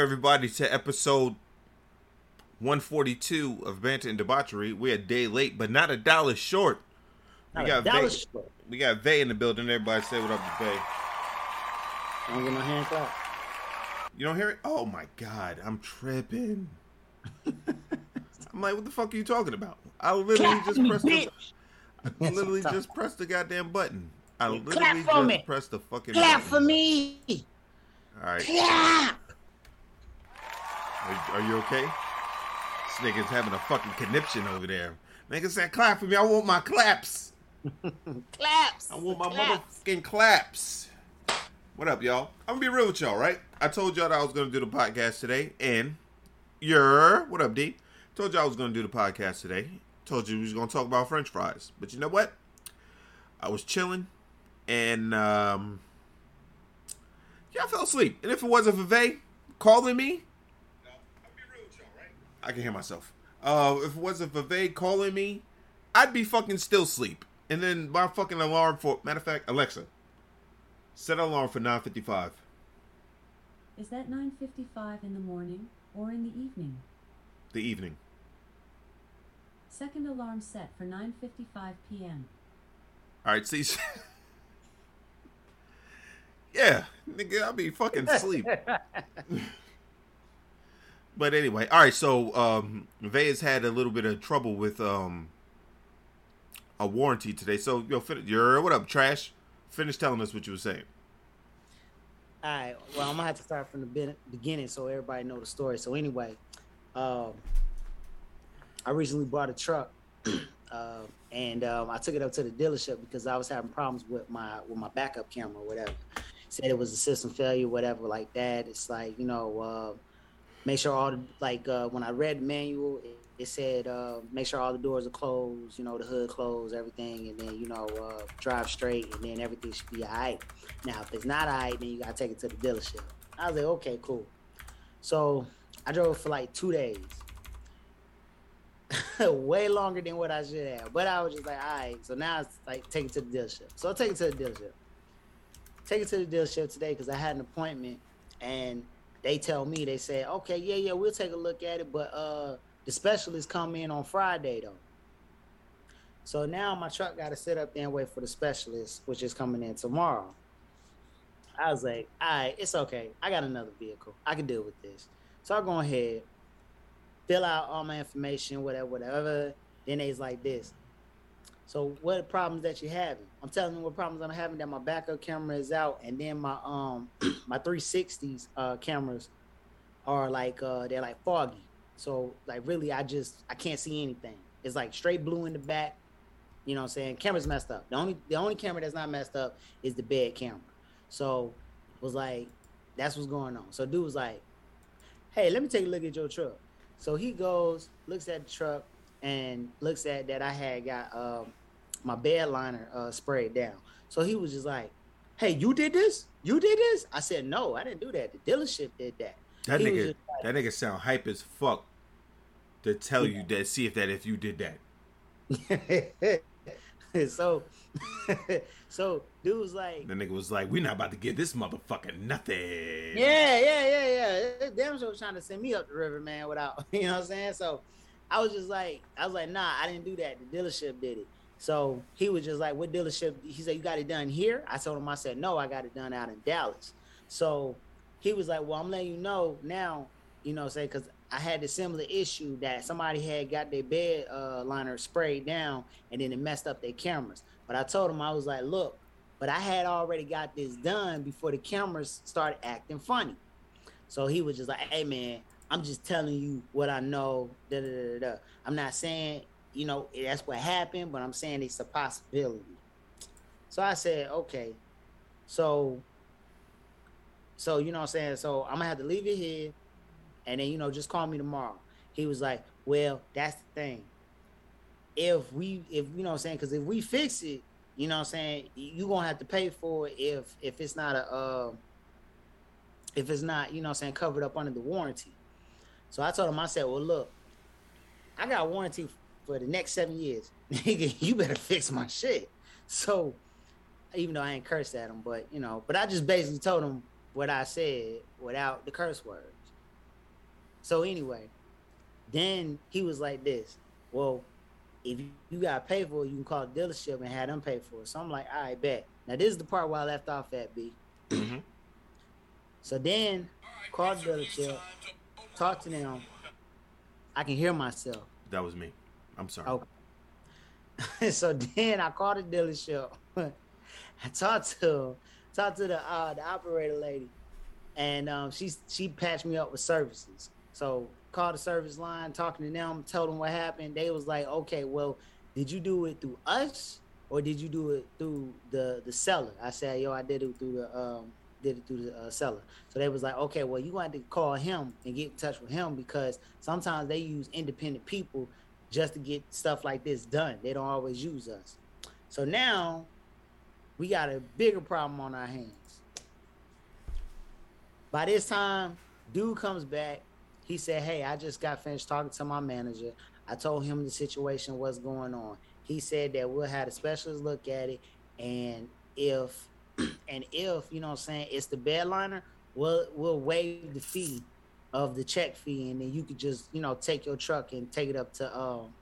everybody to episode 142 of Banter and Debauchery. We're a day late, but not a dollar short. Not we got dollar Vay, short. we got Vay in the building. Everybody say what up to Vay. I don't get no hand clap. You don't hear it? Oh my god, I'm tripping. I'm like, what the fuck are you talking about? I literally Clap just for me, pressed the. I literally just pressed the goddamn button. I Clap literally for just me. pressed the fucking Clap button. for me. All right. Clap. Are, are you okay? This nigga's having a fucking conniption over there. Nigga said, clap for me. I want my claps. Claps. I want my Claps. motherfucking claps. What up, y'all? I'm gonna be real with y'all, right? I told y'all that I was gonna do the podcast today, and you're what up, D? Told y'all I was gonna do the podcast today. Told you we was gonna talk about French fries, but you know what? I was chilling, and um, yeah, I fell asleep. And if it wasn't for Vay calling me, I can hear myself. Uh, if it wasn't for Vay calling me, I'd be fucking still sleep. And then my fucking alarm for matter of fact, Alexa, set an alarm for nine fifty five. Is that 9:55 in the morning or in the evening? The evening. Second alarm set for 9:55 p.m. All right, see. yeah, nigga, I'll be fucking asleep. but anyway, all right. So um, Vay has had a little bit of trouble with um a warranty today. So yo, fin- you're what up, trash? Finish telling us what you were saying. All right. Well, I'm gonna have to start from the beginning so everybody know the story. So anyway, um, I recently bought a truck, uh, and um, I took it up to the dealership because I was having problems with my with my backup camera, or whatever. Said it was a system failure, whatever, like that. It's like you know, uh, make sure all the like uh, when I read the manual, it, it said uh, make sure all the doors are closed, you know, the hood closed, everything, and then you know, uh, drive straight, and then everything should be alright. Now, if it's not alright, then you gotta take it to the dealership. I was like, okay, cool. So I drove for like two days, way longer than what I should have. But I was just like, all right. So now it's like take it to the dealership. So I take it to the dealership. Take it to the dealership today because I had an appointment, and they tell me they said, okay, yeah, yeah, we'll take a look at it, but uh, the specialist come in on Friday though. So now my truck got to sit up there and wait for the specialist, which is coming in tomorrow. I was like, all right, it's okay. I got another vehicle. I can deal with this. So I go ahead, fill out all my information, whatever, whatever. Then they's like this. So what problems that you having? I'm telling them what problems I'm having. That my backup camera is out, and then my um my 360s uh cameras are like uh they're like foggy. So like really, I just I can't see anything. It's like straight blue in the back. You know what I'm saying? Camera's messed up. The only the only camera that's not messed up is the bed camera. So was like, that's what's going on. So dude was like, hey, let me take a look at your truck. So he goes, looks at the truck, and looks at that I had got um, my bed liner uh, sprayed down. So he was just like, hey, you did this? You did this? I said, no, I didn't do that. The dealership did that. That He nigga, like- that nigga sound hype as fuck to tell you that. See if that if you did that. so, so dude was like, The nigga was like, "We not about to give this motherfucker nothing." Yeah, yeah, yeah, yeah. Damn sure was trying to send me up the river, man, without you know what I'm saying? So I was just like, I was like, nah, I didn't do that. The dealership did it. So he was just like, what dealership? He said, you got it done here? I told him, I said, no, I got it done out in Dallas. So he was like, well, I'm letting you know now, you know, say, because I had the similar issue that somebody had got their bed uh, liner sprayed down and then it messed up their cameras. But I told him, I was like, look, but I had already got this done before the cameras started acting funny. So he was just like, "Hey man, I'm just telling you what I know." Da, da, da, da. I'm not saying you know that's what happened, but I'm saying it's a possibility. So I said, "Okay." So, so you know what I'm saying. So I'm gonna have to leave it here, and then you know just call me tomorrow. He was like, "Well, that's the thing. If we, if you know what I'm saying, because if we fix it, you know what I'm saying, you gonna have to pay for it if if it's not a." Uh, if it's not, you know what I'm saying, covered up under the warranty. So I told him, I said, well, look, I got a warranty for the next seven years. Nigga, you better fix my shit. So even though I ain't cursed at him, but you know, but I just basically told him what I said without the curse words. So anyway, then he was like this. Well, if you, you gotta pay for it, you can call the dealership and have them pay for it. So I'm like, all right, bet. Now this is the part where I left off at B. Mhm. So then call the dealership, talk to them. I can hear myself. That was me. I'm sorry. Okay. so then I called the dealership. I talked to talked to the uh, the operator lady, and um, she she patched me up with services. So called the service line, talking to them, told them what happened. They was like, okay, well, did you do it through us or did you do it through the the seller? I said, yo, I did it through the um did it through the uh, seller. So they was like, okay, well, you want to call him and get in touch with him because sometimes they use independent people just to get stuff like this done. They don't always use us. So now we got a bigger problem on our hands. By this time, dude comes back. He said, Hey, I just got finished talking to my manager. I told him the situation, what's going on. He said that we'll have a specialist look at it. And if, and if, you know what I'm saying, it's the bedliner, we'll, we'll waive the fee of the check fee. And then you could just, you know, take your truck and take it up to, um,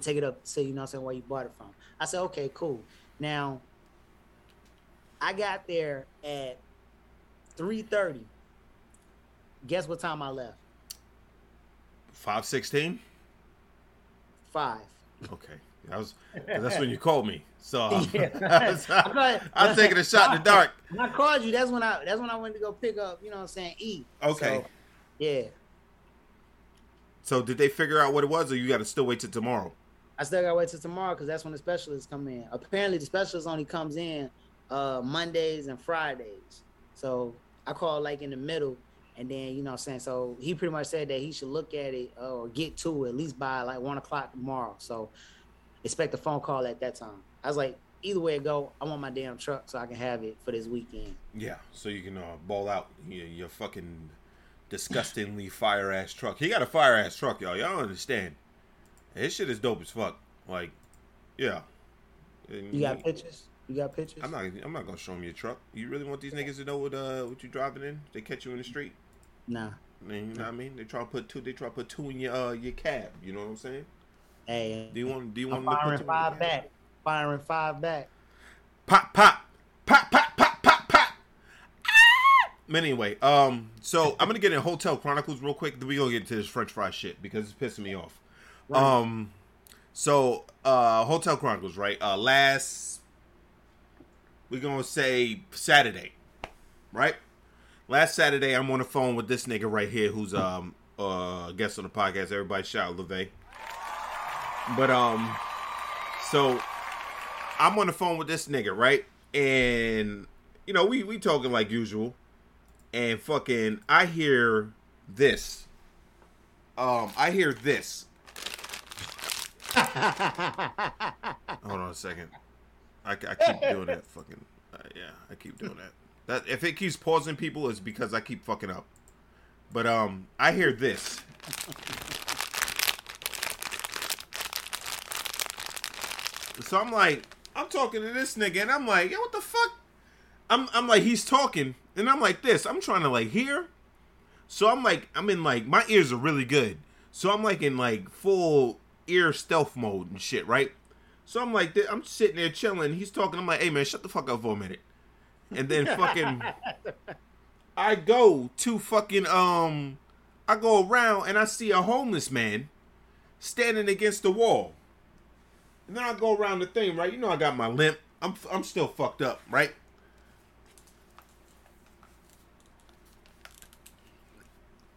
take it up to, you know what I'm saying, where you bought it from. I said, okay, cool. Now, I got there at 3:30. Guess what time I left? Five sixteen. Five. Okay, that was that's when you called me. So Yeah. I was, I'm like- I'm taking a shot in the dark. When I called you, that's when I that's when I went to go pick up, you know what I'm saying, E. Okay. So, yeah. So did they figure out what it was, or you got to still wait till tomorrow? I still gotta wait till tomorrow because that's when the specialists come in. Apparently, the specialist only comes in uh Mondays and Fridays. So I called like in the middle, and then you know what I'm saying. So he pretty much said that he should look at it uh, or get to it at least by like one o'clock tomorrow. So expect a phone call at that time. I was like, either way it go, I want my damn truck so I can have it for this weekend. Yeah, so you can uh, ball out your, your fucking disgustingly fire ass truck. He got a fire ass truck, y'all. Y'all understand. His shit is dope as fuck. Like, yeah. You got pictures? You got pictures? I'm not. I'm not gonna show him your truck. You really want these niggas to know what uh what you driving in? They catch you in the street. Nah. I mean, you know what I mean? They try to put two. They try to put two in your uh your cab. You know what I'm saying? Hey, Do you want? Do you I'm want? firing to put two in your five back. Firing five back. Pop, pop, pop, pop, pop, pop, pop. Ah! But anyway, um, so I'm gonna get in Hotel Chronicles real quick. Then we gonna get into this French fry shit because it's pissing me off. Right. Um, so uh, Hotel Chronicles, right? Uh, last we're gonna say Saturday, right? Last Saturday, I'm on the phone with this nigga right here, who's um uh guest on the podcast. Everybody shout out Leve. But um, so I'm on the phone with this nigga, right? And you know, we we talking like usual. And fucking I hear this. Um, I hear this. Hold on a second. I, I keep doing that fucking uh, yeah, I keep doing that. That if it keeps pausing people it's because I keep fucking up. But um I hear this. So I'm like, I'm talking to this nigga, and I'm like, yo, what the fuck? I'm I'm like, he's talking, and I'm like this. I'm trying to like hear. So I'm like, I'm in like my ears are really good. So I'm like in like full ear stealth mode and shit, right? So I'm like, I'm sitting there chilling. He's talking. I'm like, hey man, shut the fuck up for a minute. And then fucking, I go to fucking um, I go around and I see a homeless man standing against the wall. And then I go around the thing, right? You know I got my limp. I'm I'm still fucked up, right?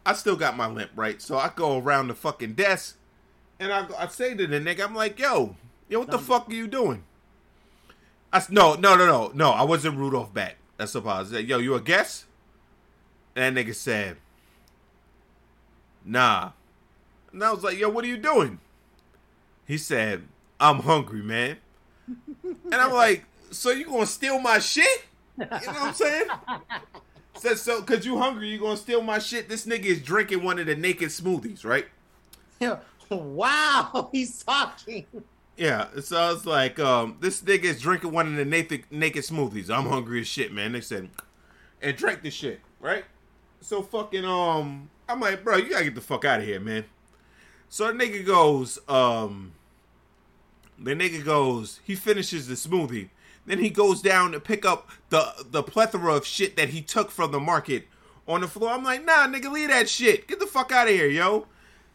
I still got my limp, right? So I go around the fucking desk, and I, I say to the nigga, I'm like, yo, yo, what the fuck are you doing? I no, no, no, no, no. I wasn't Rudolph back. That's I said. Yo, you a guest? And that nigga said, nah. And I was like, yo, what are you doing? He said, I'm hungry, man. And I'm like, so you gonna steal my shit? You know what I'm saying? Said so, cause you hungry, you gonna steal my shit. This nigga is drinking one of the naked smoothies, right? Yeah. wow, he's talking. Yeah, so I was like, um, this nigga is drinking one of the naked naked smoothies. I'm hungry as shit, man. They said, and drank the shit, right? So fucking um, I'm like, bro, you gotta get the fuck out of here, man. So the nigga goes, um, the nigga goes, he finishes the smoothie. Then he goes down to pick up the the plethora of shit that he took from the market on the floor. I'm like, nah, nigga, leave that shit. Get the fuck out of here, yo.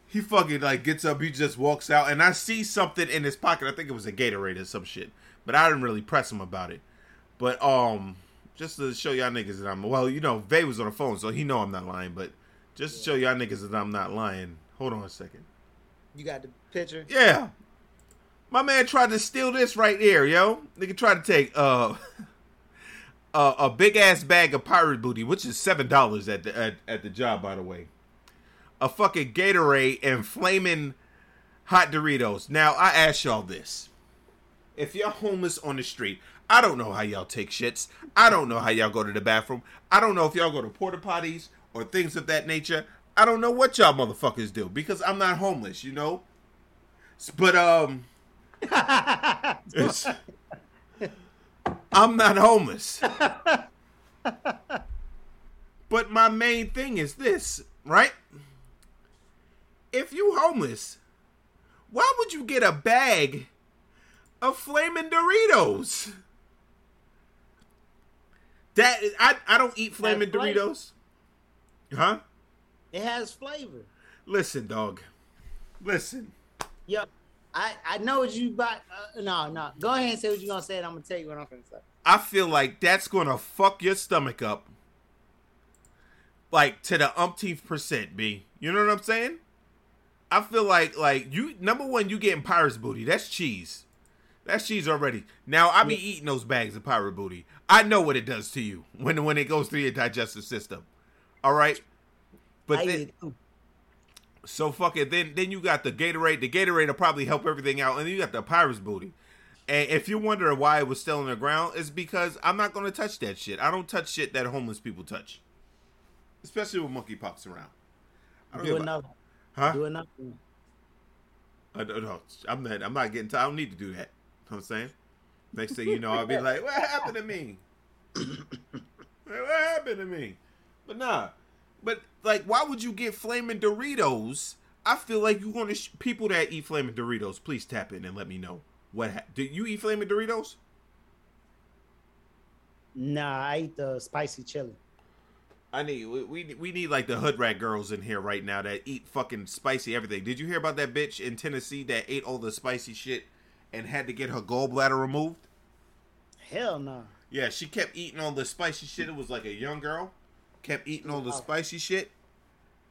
He fucking like gets up, he just walks out, and I see something in his pocket. I think it was a Gatorade or some shit, but I didn't really press him about it. But um, just to show y'all niggas that I'm well, you know, Vay was on the phone, so he know I'm not lying. But just to show y'all niggas that I'm not lying. Hold on a second. You got the picture? Yeah. My man tried to steal this right here, yo. Nigga tried to take uh a, a big ass bag of pirate booty, which is seven dollars at the at, at the job, by the way. A fucking Gatorade and flaming hot Doritos. Now I ask y'all this: If y'all homeless on the street, I don't know how y'all take shits. I don't know how y'all go to the bathroom. I don't know if y'all go to porta potties or things of that nature. I don't know what y'all motherfuckers do because I'm not homeless, you know. But um, it's, I'm not homeless. but my main thing is this, right? If you homeless, why would you get a bag of flaming Doritos? That I I don't eat flaming. Doritos. Huh? It has flavor. Listen, dog. Listen. Yo, I I know what you about. Uh, no, no. Go ahead and say what you're gonna say, and I'm gonna tell you what I'm gonna say. I feel like that's gonna fuck your stomach up. Like to the umpteenth percent, B. You know what I'm saying? I feel like like you number one, you getting pirate's booty. That's cheese. That's cheese already. Now I be eating those bags of pirate booty. I know what it does to you when when it goes through your digestive system. All right. But I then, eat it too. So fuck it. Then then you got the Gatorade. The Gatorade will probably help everything out, and then you got the pirate's booty. And if you're wondering why it was still on the ground, it's because I'm not going to touch that shit. I don't touch shit that homeless people touch, especially with monkeypox around. I don't Do give a- another. huh? Do another. I don't know. I'm not. I'm not getting. T- I don't need to do that. know what I'm saying. Next thing you know, I'll be like, "What happened to me? what happened to me?" But nah. But like, why would you get flaming Doritos? I feel like you want to sh- people that eat flaming Doritos. Please tap in and let me know what. Ha- do you eat flaming Doritos? Nah, I eat the spicy chili. I need we, we we need like the hood rat girls in here right now that eat fucking spicy everything. Did you hear about that bitch in Tennessee that ate all the spicy shit and had to get her gallbladder removed? Hell no. Yeah, she kept eating all the spicy shit. It was like a young girl, kept eating all the oh. spicy shit,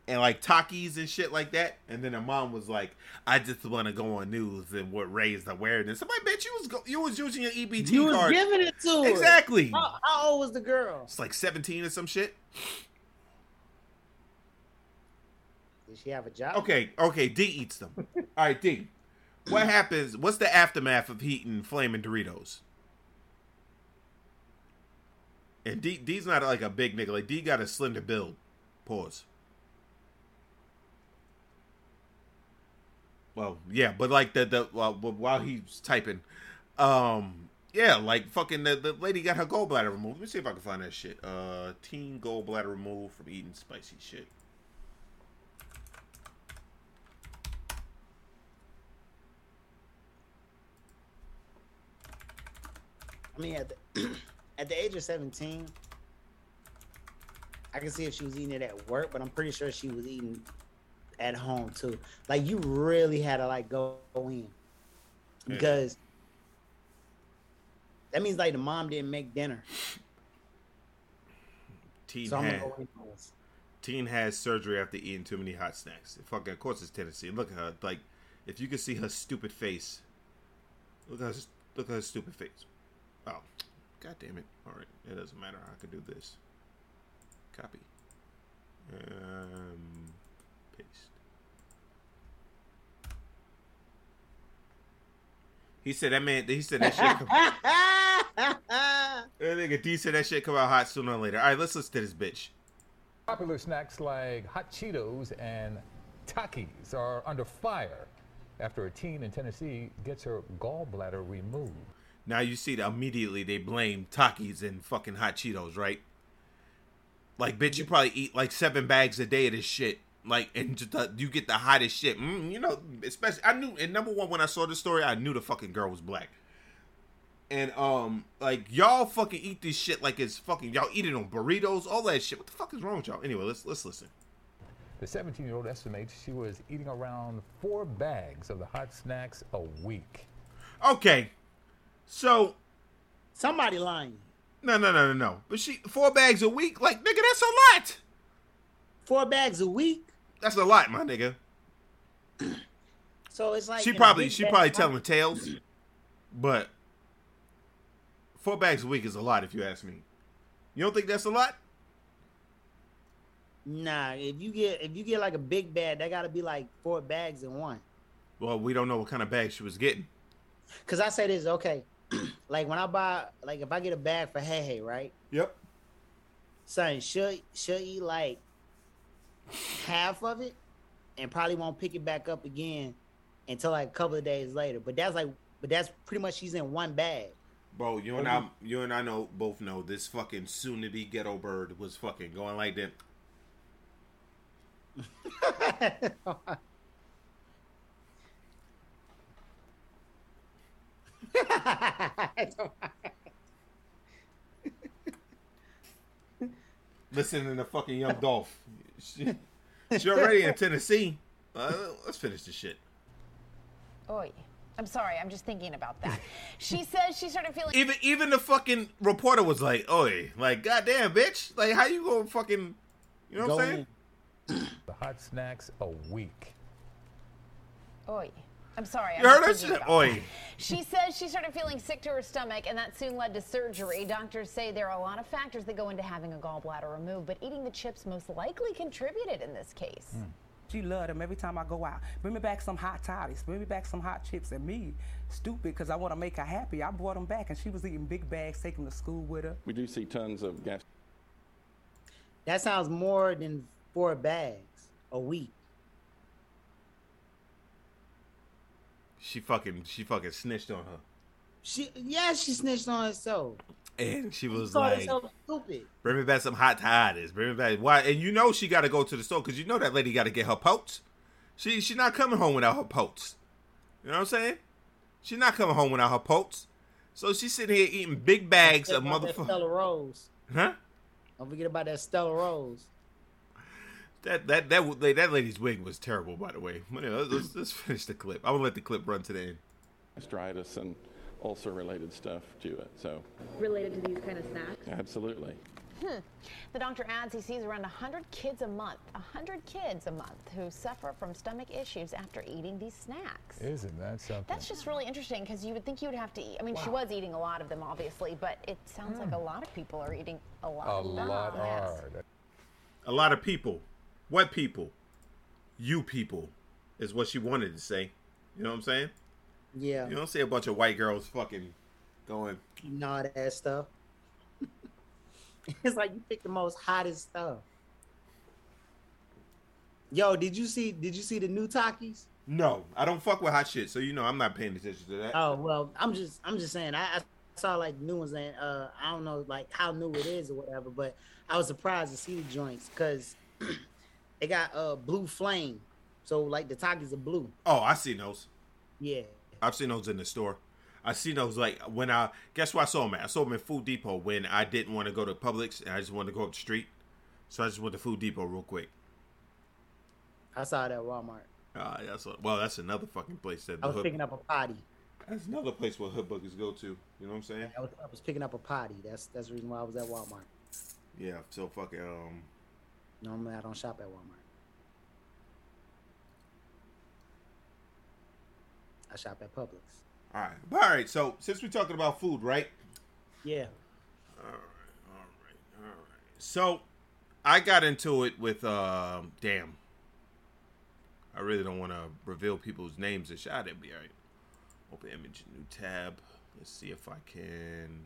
and like Takis and shit like that. And then her mom was like, "I just want to go on news and what raised awareness." I'm like, "Bitch, you was go- you was using your EBT You was card giving it to exactly." How, how old was the girl? It's like 17 or some shit. Did she have a job? Okay, okay. D eats them. All right, D. What happens? What's the aftermath of eating flaming Doritos? And D D's not like a big nigga. Like D got a slender build. Pause. Well, yeah, but like the the while, he's typing, um, yeah, like fucking the, the lady got her gallbladder removed. Let me see if I can find that shit. Uh, teen gallbladder removed from eating spicy shit. Mean, at the, at the age of 17, I can see if she was eating it at work, but I'm pretty sure she was eating at home too. Like you really had to like go in Yeah. because that means like the mom didn't make dinner. Teen So had go in on this. teen has surgery after eating too many hot snacks. Fucking, of course, it's Tennessee. Look at her. Like, if you could see her stupid face, look at her. Look at her stupid face. Oh, god damn it! All right, it doesn't matter. I can do this. Copy. Um, paste. He said that man. He said that shit. Come, that nigga D said that shit come out hot sooner or later. All right, let's listen to this bitch. Popular snacks like hot Cheetos and Takis are under fire after a teen in Tennessee gets her gallbladder removed. Now you see that immediately they blame Takis and fucking hot Cheetos, right? Like, bitch, you probably eat like seven bags a day of this shit, like and just you get the hottest shit. Mm, you know, especially I knew. And number one, when I saw the story, I knew the fucking girl was black. And um, like y'all fucking eat this shit like it's fucking y'all eat it on burritos, all that shit. What the fuck is wrong with y'all? Anyway, let's let's listen. The 17 year old estimates she was eating around four bags of the hot snacks a week. Okay, so Somebody lying. no no no no no. But she four bags a week, like nigga, that's a lot. Four bags a week. That's a lot, my nigga. So it's like She probably she probably telling tales, but four bags a week is a lot if you ask me. You don't think that's a lot? Nah, if you get if you get like a big bag, that gotta be like four bags in one. Well, we don't know what kind of bag she was getting. Cause I say this, okay. like when I buy like if I get a bag for Hey Hey, right? Yep. Son, should should eat like half of it and probably won't pick it back up again until like a couple of days later. But that's like but that's pretty much she's in one bag. Bro, you and I, you and I know both know this fucking soon to be ghetto bird was fucking going like that. Listening to fucking Young Dolph. She, she already in Tennessee. Uh, let's finish this shit. Oi. I'm sorry, I'm just thinking about that. She says she started feeling Even even the fucking reporter was like, "Oi, like goddamn, bitch! Like how you gonna fucking, you know what Go I'm saying?" The hot snacks a week. Oi. I'm sorry. I'm You heard just that thinking Oi. She says she started feeling sick to her stomach, and that soon led to surgery. Doctors say there are a lot of factors that go into having a gallbladder removed, but eating the chips most likely contributed in this case. Hmm. She loved them every time I go out. Bring me back some hot toddies. Bring me back some hot chips. And me, stupid, because I want to make her happy. I brought them back, and she was eating big bags, taking them to school with her. We do see tons of gas That sounds more than four bags a week. She fucking she fucking snitched on her, She yeah, she snitched on herself. and she was Called like, stupid. "Bring me back some hot toddies. Bring me back why?" And you know she got to go to the store because you know that lady got to get her potes. She she not coming home without her potes. You know what I'm saying? She's not coming home without her potes. So she's sitting here eating big bags of motherfucker. Stella Rose. Huh? Don't forget about that Stella Rose. That that that that, that lady's wig was terrible, by the way. Anyway, let's, let's, let's finish the clip. I'm gonna let the clip run today. the gastritis and ulcer related stuff to it. So, related to these kind of snacks? absolutely. Hmm. The doctor adds he sees around 100 kids a month, 100 kids a month who suffer from stomach issues after eating these snacks. Isn't that something? That's just really interesting because you would think you would have to eat. I mean, she was eating a lot of them, obviously, but it sounds like hmm. a lot of people are eating a lot a of them. lot are. A lot of people. What people? You people, is what she wanted to say. You know what I'm saying? Yeah, You don't see a bunch of white girls fucking going. all that stuff. it's like you pick the most hottest stuff. Yo, did you see? Did you see the new Takis? No, I don't fuck with hot shit, so you know I'm not paying attention to that. Oh well, I'm just I'm just saying I, I saw like new ones and uh I don't know like how new it is or whatever, but I was surprised to see the joints because they got uh blue flame, so like the Takis are blue. Oh, I seen those. Yeah, I've seen those in the store. I seen those like when I guess where I saw them at. I saw them in Food Depot when I didn't want to go to Publix and I just wanted to go up the street. So I just went to Food Depot real quick. I saw it at Walmart. Uh, that's a, well, that's another fucking place that I was hood, picking up a potty. that's another place where hood buggers go to. You know what I'm saying? I was, I was picking up a potty. That's that's the reason why I was at Walmart. Yeah. So fucking um. Normally I don't shop at Walmart. I shop at Publix. All right. All right. So since we're talking about food, right? Yeah. All right, all right, all right. So I got into it with um damn. I really don't want to reveal people's names and shot at me. All right. Open image, new tab. Let's see if I can.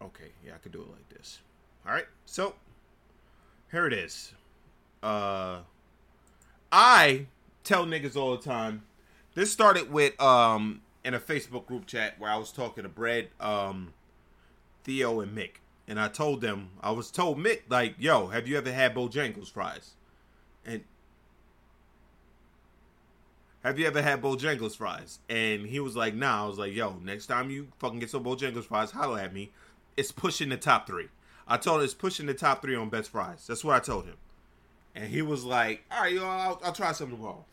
Okay, yeah, I could do it like this. All right. So here it is. Uh I tell niggas all the time. This started with um in a Facebook group chat where I was talking to Brad, um, Theo, and Mick. and I told them I was told Mick like, "Yo, have you ever had Bojangles fries?" And have you ever had Bojangles fries? And he was like, Nah. I was like, Yo, next time you fucking get some Bojangles fries, holler at me. It's pushing the top three. I told him it's pushing the top three on best fries. That's what I told him. And he was like, All right, yo, I'll, I'll try something tomorrow.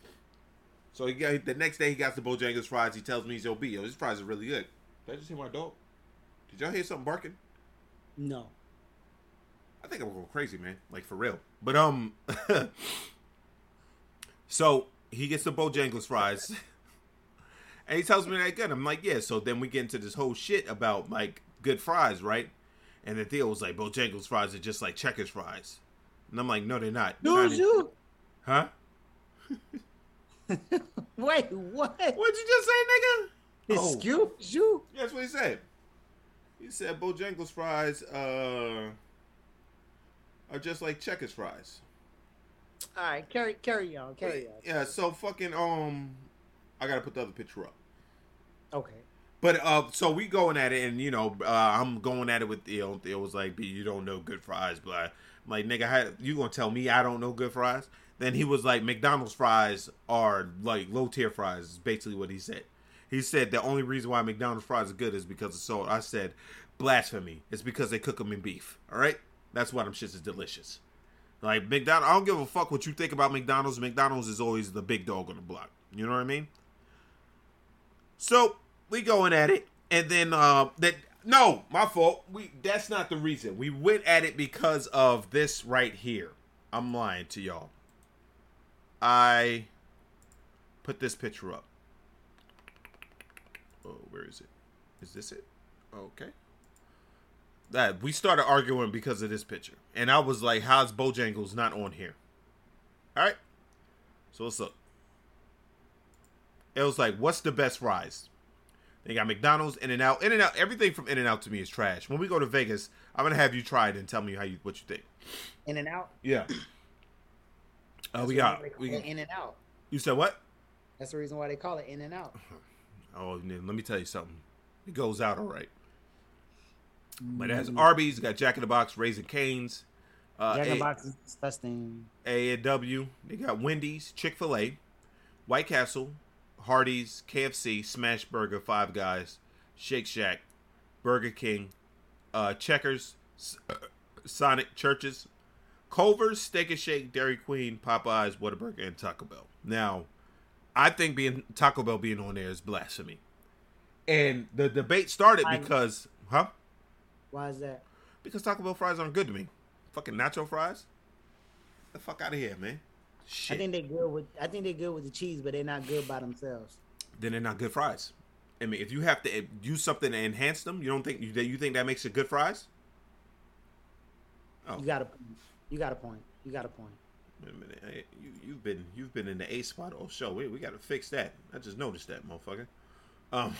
So he got the next day he got the Bojangles fries. He tells me he's OB. Yo, his fries are really good. Did I just hear my dog? Did y'all hear something barking? No. I think I'm going crazy, man. Like for real. But um So he gets the Bojangles fries. and he tells me that good. I'm like, yeah. So then we get into this whole shit about like good fries, right? And the Theo was like, Bojangles fries are just like Checkers fries. And I'm like, no, they're not. They're not Huh? Wait, what? What'd you just say, nigga? Oh. Excuse you? That's what he said. He said Bojangles fries uh, are just like Checkers fries. All right, carry carry on, carry on. Yeah, so fucking um I gotta put the other picture up. Okay. But uh so we going at it and you know, uh I'm going at it with Theo. Theo was like, B, you don't know good fries, but I'm like, nigga, how, you gonna tell me I don't know good fries? Then he was like, McDonald's fries are like low tier fries, is basically what he said. He said the only reason why McDonald's fries are good is because of salt. I said, blasphemy. It's because they cook them in beef. All right? That's why them shits is delicious. Like McDonald's, I don't give a fuck what you think about McDonald's. McDonald's is always the big dog on the block. You know what I mean? So we going at it, and then uh that no, my fault. We that's not the reason. We went at it because of this right here. I'm lying to y'all. I put this picture up. Oh, where is it? Is this it? Okay. That we started arguing because of this picture, and I was like, "How's Bojangles not on here?" All right. So let's look. It was like, "What's the best fries?" They got McDonald's, In and Out, In and Out. Everything from In and Out to me is trash. When we go to Vegas, I'm gonna have you try it and tell me how you what you think. In and out. Yeah. Uh, we got. why they call We, in and out. you said what? That's the reason why they call it in and out. Oh, let me tell you something. It goes out all right. But it has Mm. Arby's, got Jack in the Box, Raising Cane's, uh, Jack in the Box is disgusting. A and W. They got Wendy's, Chick Fil A, White Castle, Hardee's, KFC, Smash Burger, Five Guys, Shake Shack, Burger King, uh, Checkers, S- uh, Sonic Church's, Culver's, Steak and Shake, Dairy Queen, Popeyes, Whataburger, and Taco Bell. Now, I think being Taco Bell being on there is blasphemy. And the debate started because, huh? Why is that? Because Taco Bell fries aren't good to me. Fucking nacho fries. the fuck out of here, man. Shit. I think they're good with. I think they're good with the cheese, but they're not good by themselves. then they're not good fries. I mean, if you have to use something to enhance them, you don't think you you think that makes it good fries? Oh, You got a. You got a point. You got a point. wait a minute. Hey, You you've been you've been in the A spot all show. We we got to fix that. I just noticed that, motherfucker. Um,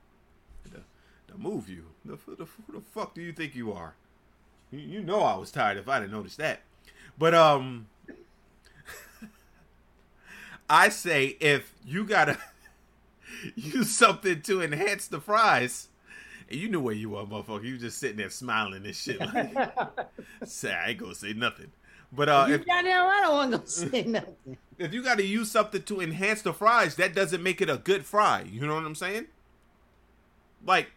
the, the move you. The, the who the fuck do you think you are? You, you know I was tired if I didn't notice that. But um, I say if you gotta use something to enhance the fries. And you knew where you were, motherfucker. You just sitting there smiling and shit. Like, say, I ain't gonna say nothing. But uh, you if, got there. I don't want to say nothing. if you got to use something to enhance the fries, that doesn't make it a good fry. You know what I'm saying? Like,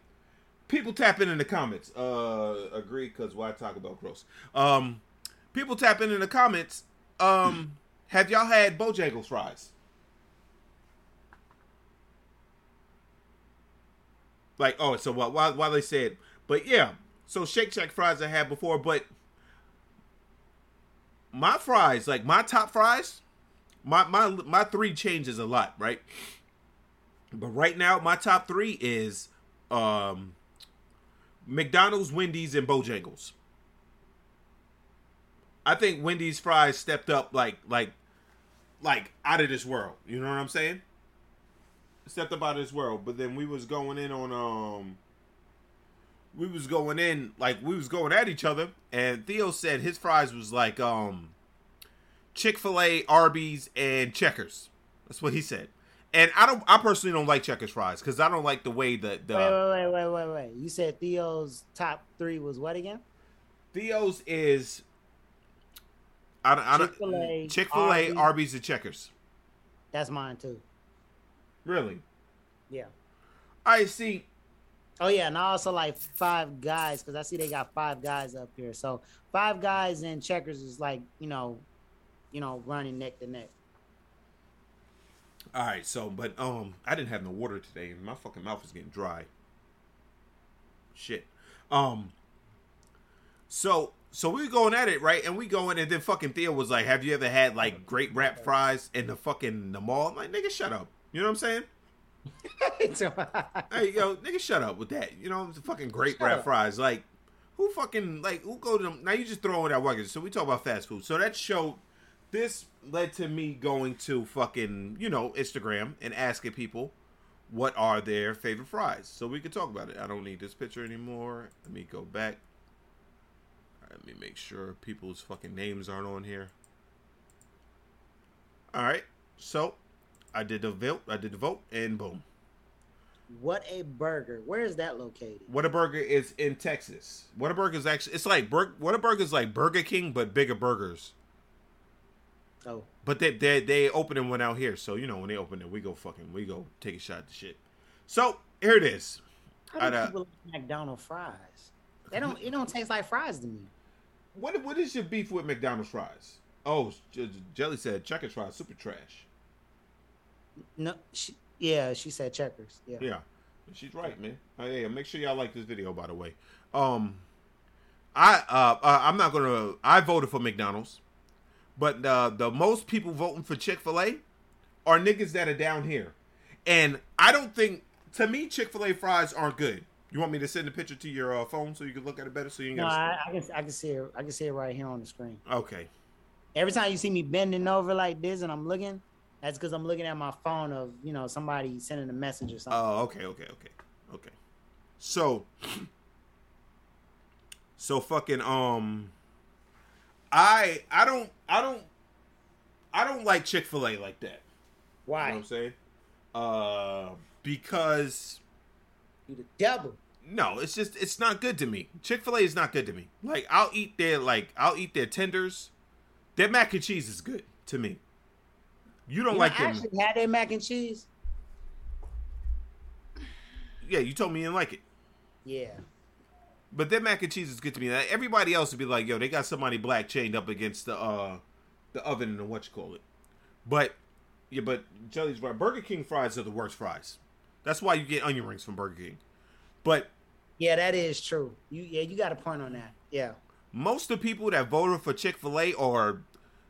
people tap in in the comments. Uh, agree because why talk about gross? Um, people tap in in the comments. Um, have y'all had Bojangles fries? Like, oh, so why why, why they said, but yeah, so Shake Shack fries I had before, but my fries, like my top fries, my my my three changes a lot, right? But right now, my top three is um McDonald's, Wendy's, and Bojangles. I think Wendy's fries stepped up like like like out of this world. You know what I'm saying? Stepped up out of this world. But then we was going in on um we was going in like we was going at each other and Theo said his fries was like um Chick-fil-A, Arby's, and Checkers. That's what he said. And I don't. I personally don't like Checkers fries because I don't like the way that the Wait, wait, wait, wait, wait, wait. You said Theo's top three was what again? Theo's is. I don't. I don't Chick-fil-A, Chick Fil A, Arby's. Arby's, and Checkers. That's mine too. Really? Yeah. I see. Oh yeah, and I also like Five Guys because I see they got Five Guys up here. So Five Guys and Checkers is like you know, you know, running neck to neck. All right. So, but um, I didn't have no water today, and my fucking mouth is getting dry. Shit. Um. So so we were going at it right, and we going, and then fucking Theo was like, "Have you ever had like great wrap fries in the fucking the mall?" I'm like, "Nigga, shut up." You know what I'm saying? Hey, yo, nigga, shut up with that. You know, it's fucking great Shut wrap up. fries. Like, who fucking like who go to them? Now you just throwing out workers. So we talk about fast food. So that showed. This led to me going to fucking you know Instagram and asking people what are their favorite fries, so we could talk about it. I don't need this picture anymore. Let me go back. Let me make sure people's fucking names aren't on here. All right, so I did the vote. I did the vote, and boom. Whataburger! Where is that located? Whataburger is in Texas. Whataburger is actually it's like Bur- Whataburger is like Burger King but bigger burgers. Oh, But they they they opening one out here, so you know when they open it, we go fucking we go take a shot at the shit. So here it is. how do I'd, uh, people like McDonald's fries? They don't. It don't taste like fries to me. What what is your beef with McDonald's fries? Oh, J- Jelly said checkers fries super trash. No, she, yeah, she said Checkers. Yeah. Yeah, she's right, man. Oh, yeah, make sure y'all like this video, by the way. Um, I uh, uh I'm not gonna. I voted for McDonald's, but uh, the most people voting for Chick Fil A are niggas that are down here, and I don't think. To me, Chick Fil A fries aren't good. You want me to send a picture to your uh, phone so you can look at it better? So you ain't No. I, I can I can see it. I can see it right here on the screen. okay. Every time you see me bending over like this and I'm looking, that's because I'm looking at my phone of you know somebody sending a message or something. Oh, okay, okay, okay, okay. So, so fucking um, I I don't I don't I don't like Chick Fil A like that. Why? You know what I'm saying? Uh, because You the devil. no, it's just it's not good to me. Chick Fil A is not good to me. Like I'll eat their like I'll eat their tenders. Their mac and cheese is good to me. You don't You like know, I actually had their mac and cheese. Yeah, you told me you didn't like it. Yeah. But their mac and cheese is good to me. Like, Everybody else would be like, "Yo, they got somebody black chained up against the uh the oven and what you call it." But yeah, but Jelly's right. Burger King fries are the worst fries. That's why you get onion rings from Burger King. But Yeah, that is true. You yeah, you got a point on that. Yeah. most of the people that voted for Chick Fil A are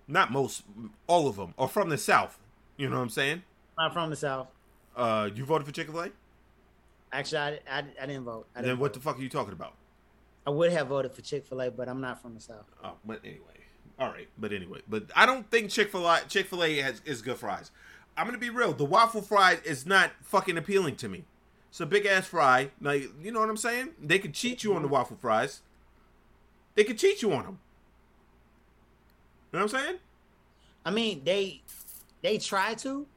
not most, all of them are from the South. You know what I'm saying? I'm from the south. Uh, you voted for Chick Fil A? Actually, I, I, I didn't vote. I Then didn't what vote. the fuck are you talking about? I would have voted for Chick Fil A, but I'm not from the south. Oh, but anyway, all right. But anyway, but I don't think Chick Fil A Chick Fil A has is good fries. I'm gonna be real. The waffle fry is not fucking appealing to me. It's a big ass fry. Like you know what I'm saying? They could cheat you on the waffle fries. They could cheat you on them. You know what I'm saying? I mean, they they try to,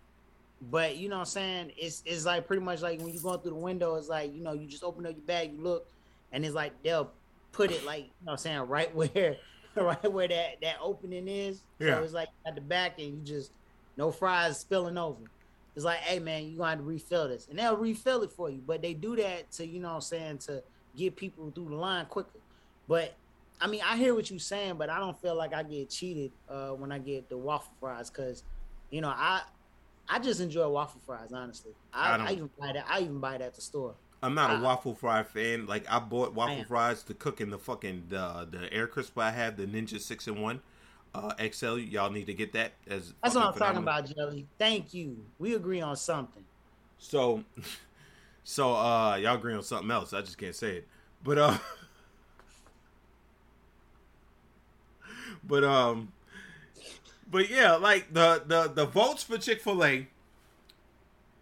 but you know what I'm saying? It's it's like pretty much like when you're going through the window, it's like, you know, you just open up your bag, you look, and it's like they'll put it like, you know what I'm saying, right where right where that that opening is. Yeah. So it's like at the back and you just no fries spilling over. It's like, hey man, you're gonna have to refill this. And they'll refill it for you. But they do that to, you know what I'm saying, to get people through the line quicker. But I mean, I hear what you're saying, but I don't feel like I get cheated uh, when I get the waffle fries because, you know, I I just enjoy waffle fries. Honestly, I I. I, even buy that. I even buy that at the store. I'm not a Ah. waffle fry fan. Like I bought waffle fries to cook in the fucking the the air crisp I have, the Ninja Six in One uh, XL. Y'all need to get that. As That's what I'm fucking talking about, Jelly. Thank you. We agree on something. So, so uh, y'all agree on something else. I just can't say it. But uh, but um, but yeah, like the the the votes for Chick Fil A.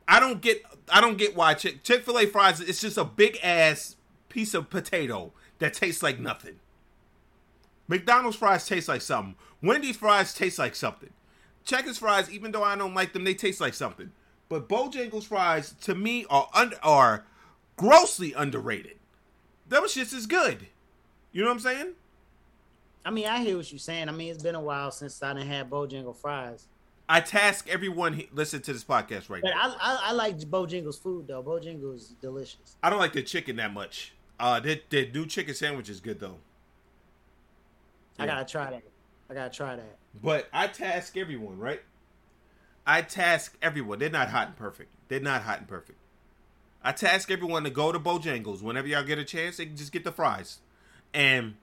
I don't get I don't get why Chick Chick Fil A fries. It's just a big ass piece of potato that tastes like nothing. McDonald's fries taste like something. Wendy's fries taste like something. Checkers fries, even though I don't like them, they taste like something. But Bojangles fries to me are under are grossly underrated. Those shits is good. You know what I'm saying? I mean, I hear what you're saying. I mean, it's been a while since I done had Bojangle fries. I task everyone he, listen to this podcast right But now. I, I, I like Bojangles food though. Bojangles is delicious. I don't like the chicken that much. Uh, their, their new chicken sandwich is good though. I gotta try that. I gotta try that. But I task everyone, right? I task everyone. They're not hot and perfect. They're not hot and perfect. I task everyone to go to Bojangles whenever y'all get a chance. They can just get the fries, and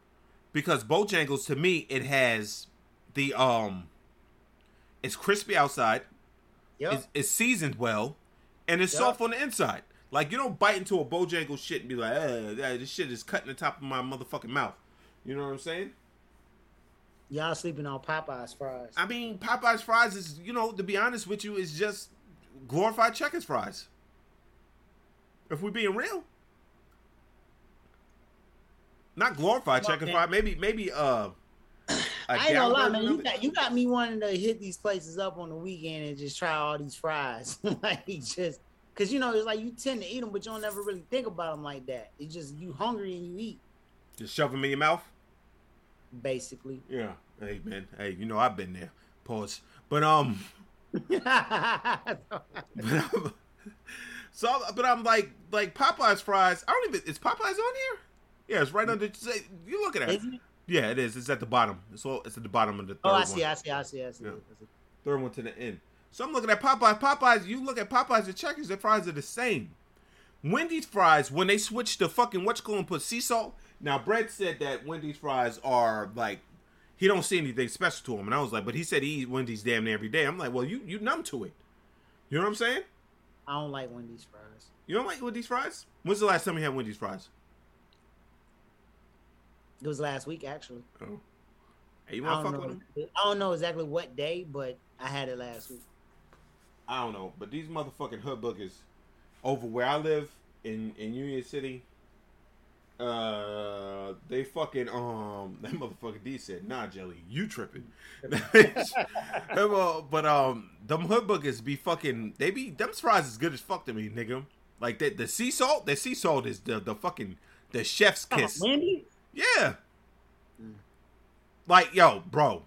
because Bojangles to me it has the um, it's crispy outside, Yep. it's, it's seasoned well, and it's Yep. soft on the inside. Like you don't bite into a Bojangles shit and be like, uh, this shit is cutting the top of my motherfucking mouth. You know what I'm saying? Y'all sleeping on Popeyes fries. I mean, Popeye's fries is, you know, to be honest with you, is just glorified checkers fries. If we're being real. Not glorified Come on, checkers fries, maybe maybe uh a I ain't gonna lie, man. You got you got me wanting to hit these places up on the weekend and just try all these fries. like just because you know it's like you tend to eat them, but you don't never really think about them like that. It's just you hungry and you eat Just shove them in your mouth. Basically. Yeah. Hey man, hey, you know I've been there. Pause. But um but I'm, so but I'm like like Popeye's fries. I don't even is Popeye's on here? Yeah, it's right under you looking at it. It? Yeah, it is. It's at the bottom. It's all, it's at the bottom of the third Oh, I one. see, I see, I see, I see. Third one to the end. So I'm looking at Popeyes. Popeyes, you look at Popeyes and Checkers, their fries are the same. Wendy's fries, when they switched to fucking what's going to put sea salt. Now, Brett said that Wendy's fries are like, he don't see anything special to him, And I was like, but he said he eats Wendy's damn near every day. I'm like, well, you you numb to it. You know what I'm saying? I don't like Wendy's fries. You don't like Wendy's fries? When's the last time you had Wendy's fries? It was last week actually. Oh. Hey, you want to fuck know. with them? I don't know exactly what day, but I had it last week. I don't know, but these motherfucking hood boogers over where I live in in Union City, uh, they fucking um that motherfucker D said, "Nah, Jelly, you tripping." Well, but um, them hood boogers be fucking. They be them fries is good as fuck to me, nigga. Like that, the sea salt, the sea salt is the the fucking the chef's kiss. Wendy? Yeah. Like, yo, bro.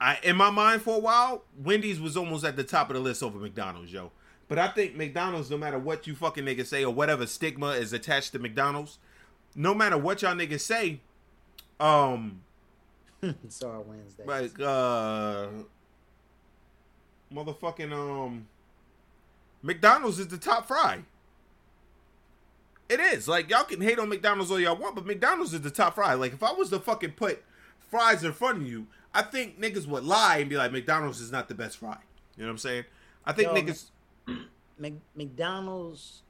I in my mind for a while, Wendy's was almost at the top of the list over McDonald's, yo. But I think McDonald's, no matter what you fucking niggas say or whatever stigma is attached to McDonald's, no matter what y'all niggas say, um, Sorry, Wednesday. like uh, motherfucking um, McDonald's is the top fry. It is like y'all can hate on McDonald's all y'all want, but McDonald's is the top fry. Like if I was to fucking put fries in front of you, I think niggas would lie and be like McDonald's is not the best fry. You know what I'm saying? I think Yo, niggas. Mc, McDonald's.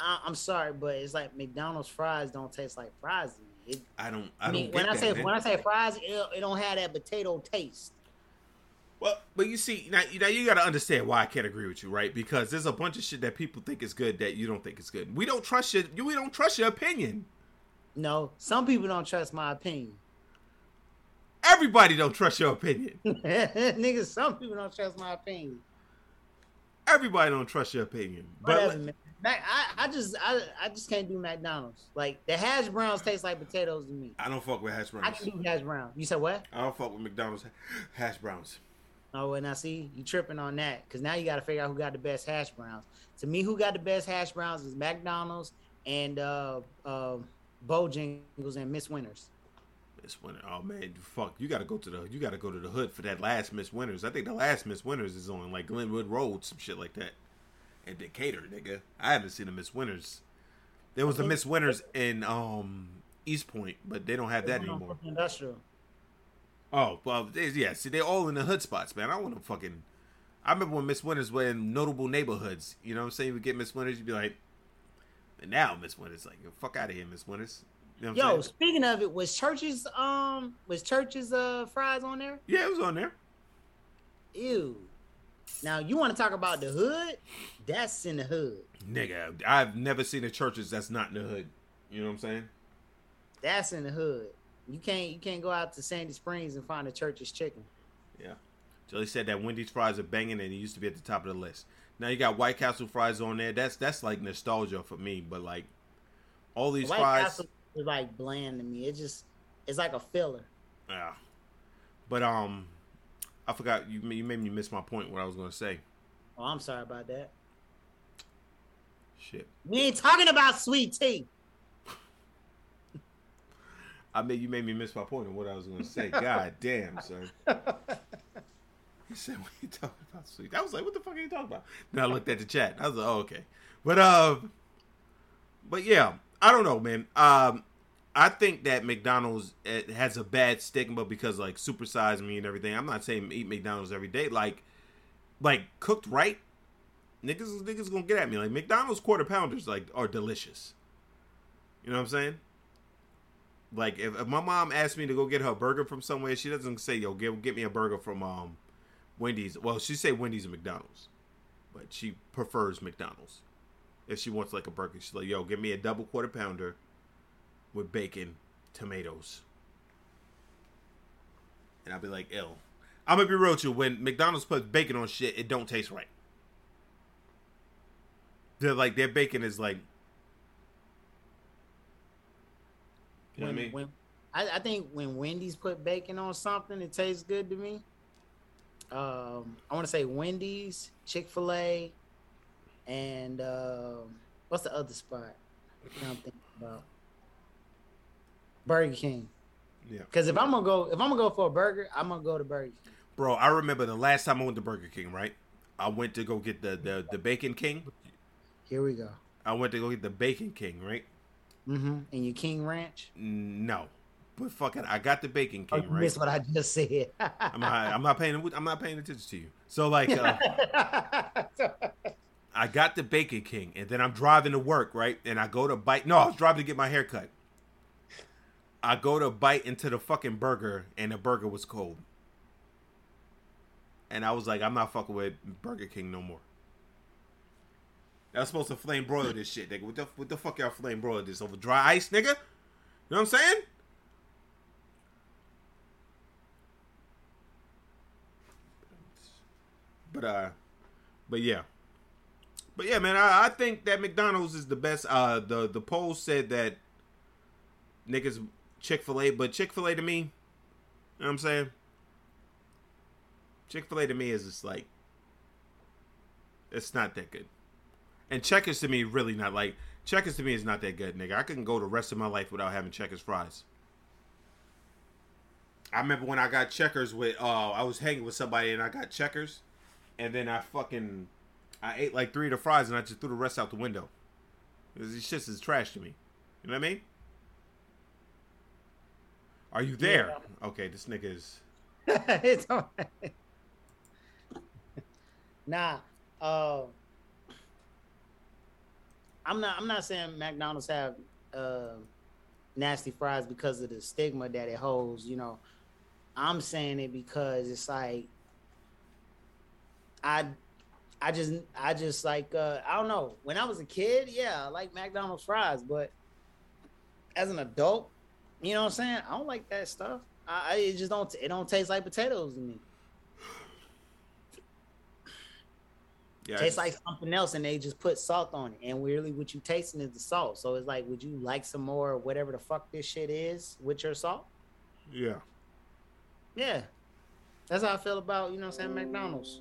I, I'm sorry, but it's like McDonald's fries don't taste like fries. It, I don't. I I don't mean, get when I that, say man. when I say fries, it, it don't have that potato taste. Well, but you see, now, now you got to understand why I can't agree with you, right? Because there's a bunch of shit that people think is good that you don't think is good. We don't trust your, we don't trust your opinion. No, some people don't trust my opinion. Everybody don't trust your opinion. Niggas, some people don't trust my opinion. Everybody don't trust your opinion. Whatever, But man. Mac, I, I just I, I just can't do McDonald's. Like the hash browns taste like potatoes to me. I don't fuck with hash browns. I browns. can do hash brown. You said what? I don't fuck with McDonald's hash browns. Oh, and I see you tripping on that because now you got to figure out who got the best hash browns. To me, who got the best hash browns is McDonald's and uh, uh, Bojangles and Miss Winners. Miss Winter. Oh man, fuck! You gotta go to the you gotta go to the hood for that last Miss Winters. I think the last Miss Winters is on like Glenwood Road, some shit like that. In Decatur, nigga. I haven't seen a Miss Winters. There was a Miss Winters in um East Point, but they don't have that anymore. Industrial. Oh well, yeah. See, they're all in the hood spots, man. I want to fucking. I remember when Miss Winters were in notable neighborhoods. You know what I'm saying? We get Miss Winters, you'd be like, and now Miss Winters, like, you fuck out of here, Miss Winters. You know Yo, saying? speaking of it, was Church's um was Church's uh fries on there? Yeah, it was on there. Ew. Now you want to talk about the hood? That's in the hood. Nigga, I've never seen a Church's that's not in the hood. You know what I'm saying? That's in the hood. You can't you can't go out to Sandy Springs and find a church's chicken. Yeah. Jelly said that Wendy's fries are banging and it used to be at the top of the list. Now you got White Castle fries on there. That's that's like nostalgia for me. But like all these White fries, Castle is like bland to me. It just it's like a filler. yeah. But um, I forgot you. You made me miss my point. What I was gonna say. Oh, I'm sorry about that. Shit. We ain't talking about sweet tea. I mean, you made me miss my point of what I was gonna say. God damn, son. He said, "What are you talking about, sweet?" I was like, "What the fuck are you talking about?" Then I looked at the chat. I was like, "Oh, okay." But um, but yeah, I don't know, man. Um, I think that McDonald's eh, has a bad stigma because like supersize me and everything. I'm not saying eat McDonald's every day. Like, like cooked right, niggas niggas gonna get at me. Like McDonald's quarter pounders like are delicious. You know what I'm saying? Like if, if my mom asked me to go get her burger from somewhere, she doesn't say, "Yo, get get me a burger from um Wendy's." Well, she say Wendy's and McDonald's, but she prefers McDonald's. If she wants like a burger, she's like, "Yo, give me a double quarter pounder with bacon, tomatoes," and I'll be like, "Ill." I'm gonna be real with you. When McDonald's puts bacon on shit, it don't taste right. They're like their bacon is like. You know what I mean? when I, I think when Wendy's put bacon on something, it tastes good to me. Um, I want to say Wendy's, Chick Fil A, and um, what's the other spot? I'm thinking about Burger King. Yeah. Because if I'm gonna go, if I'm gonna go for a burger, I'm gonna go to Burger King. Bro, I remember the last time I went to Burger King, right? I went to go get the the, the Bacon King. Here we go. I went to go get the Bacon King, right? Mm-hmm. And your King Ranch. No, but fucking, I got the Bacon Oh, King, you right? missed what I just said. I'm not, I'm not paying, I'm not paying attention to you. So like, uh, I got the Bacon King, and then I'm driving to work, right? And I go to bite. No, I was driving to get my hair cut. I go to bite into the fucking burger, and the burger was cold. And I was like, I'm not fucking with Burger King no more. Was supposed to flame broil this shit, nigga. What the, what the fuck y'all flame broil this over dry ice, nigga? You know what I'm saying? But uh, but yeah, but yeah, man, I, I think that McDonald's is the best. Uh, the the poll said that niggas Chick Fil A, but Chick Fil A to me, you know what I'm saying? Chick Fil A to me is just like, it's not that good. And Checkers to me really not like Checkers to me is not that good, nigga. I couldn't go the rest of my life without having Checkers fries. I remember when I got Checkers with uh I was hanging with somebody and I got Checkers and then I fucking I ate like three of the fries and I just threw the rest out the window. These shits is trash to me. You know what I mean? Are you there? Okay, this nigga is it's all right. nah, uh, I'm not. I'm not saying McDonald's have uh, nasty fries because of the stigma that it holds. You know, I'm saying it because it's like I, I just, I just like uh, I don't know. When I was a kid, yeah, I like McDonald's fries, but as an adult, you know what I'm saying? I don't like that stuff. I, I it just don't. It don't taste like potatoes to me. yeah. I tastes just- like something else, and they just put salt on it. And really, what you tasting is the salt. So it's like, would you like some more, whatever the fuck this shit is, with your salt? yeah. Yeah, that's how I feel about you know, what I'm saying McDonald's.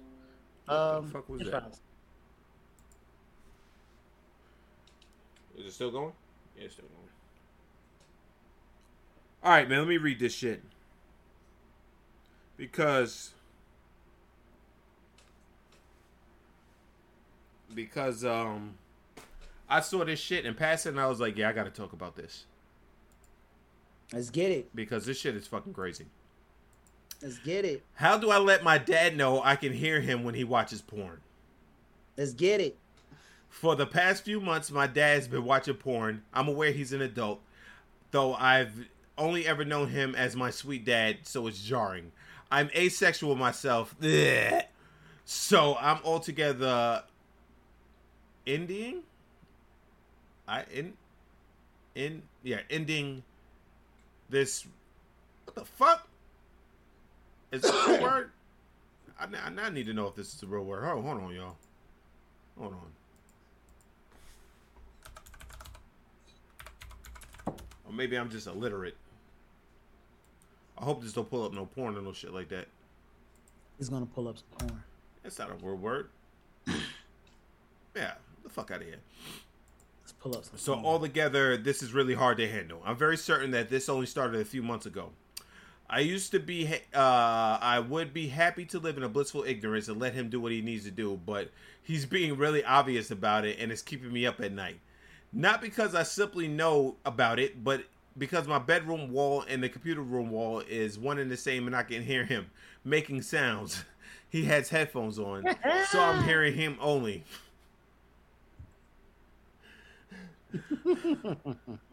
What the Um, fuck was french that? fries. Is it still going? Yeah, it's still going. All right, man. Let me read this shit because because um I saw this shit and passed it and I was like, yeah, I got to talk about this Let's get it. because this shit is fucking crazy. Let's get it. How do I let my dad know I can hear him when he watches porn? Let's get it. For the past few months, my dad's been watching porn. I'm aware he's an adult, though I've only ever known him as my sweet dad, so it's jarring. I'm asexual myself, Ugh. so I'm altogether ending. I in in yeah ending this. What the fuck? Is that a word? I, I, I need to know if this is a real word. Hold, hold on, y'all. Hold on. Or maybe I'm just illiterate. I hope this don't pull up no porn or no shit like that. It's gonna pull up some porn. That's not a word word. yeah, the fuck out of here. Let's pull up some. So porn. altogether, this is really hard to handle. I'm very certain that this only started a few months ago. I used to be, uh, I would be happy to live in a blissful ignorance and let him do what he needs to do, but he's being really obvious about it and it's keeping me up at night. Not because I simply know about it, but because my bedroom wall and the computer room wall is one and the same and I can hear him making sounds. He has headphones on, so I'm hearing him only.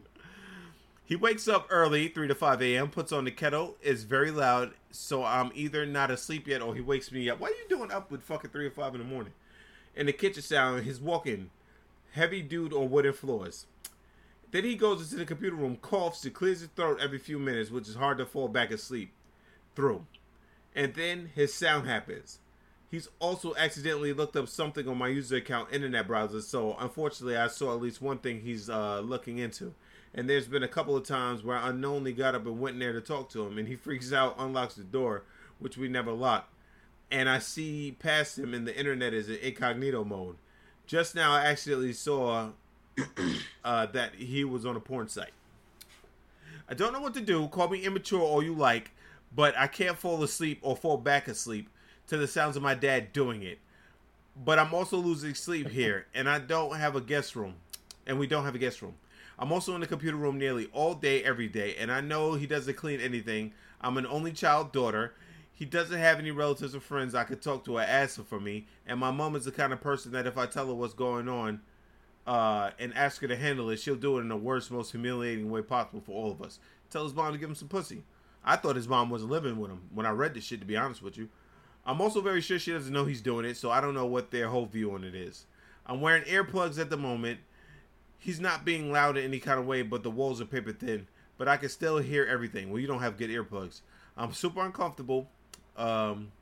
He wakes up early, 3 to 5 a.m., puts on the kettle, is very loud, so I'm either not asleep yet or he wakes me up. What are you doing up with fucking 3 or 5 in the morning? In the kitchen sound, he's walking. Heavy dude on wooden floors. Then he goes into the computer room, coughs, and clears his throat every few minutes, which is hard to fall back asleep through. And then his sound happens. He's also accidentally looked up something on my user account internet browser, so unfortunately I saw at least one thing he's uh, looking into. And there's been a couple of times where I unknowingly got up and went in there to talk to him, and he freaks out, unlocks the door, which we never lock. And I see past him, and the internet is in incognito mode. Just now, I accidentally saw uh, that he was on a porn site. I don't know what to do. Call me immature all you like, but I can't fall asleep or fall back asleep to the sounds of my dad doing it. But I'm also losing sleep here, and I don't have a guest room. And we don't have a guest room. I'm also in the computer room nearly all day, every day, and I know he doesn't clean anything. I'm an only child daughter. He doesn't have any relatives or friends I could talk to or ask for me, and my mom is the kind of person that if I tell her what's going on uh, and ask her to handle it, she'll do it in the worst, most humiliating way possible for all of us. Tell his mom to give him some pussy. I thought his mom wasn't living with him when I read this shit, to be honest with you. I'm also very sure she doesn't know he's doing it, so I don't know what their whole view on it is. I'm wearing earplugs at the moment. He's not being loud in any kind of way, but the walls are paper thin. But I can still hear everything. Well, you don't have good earplugs. I'm super uncomfortable. Um,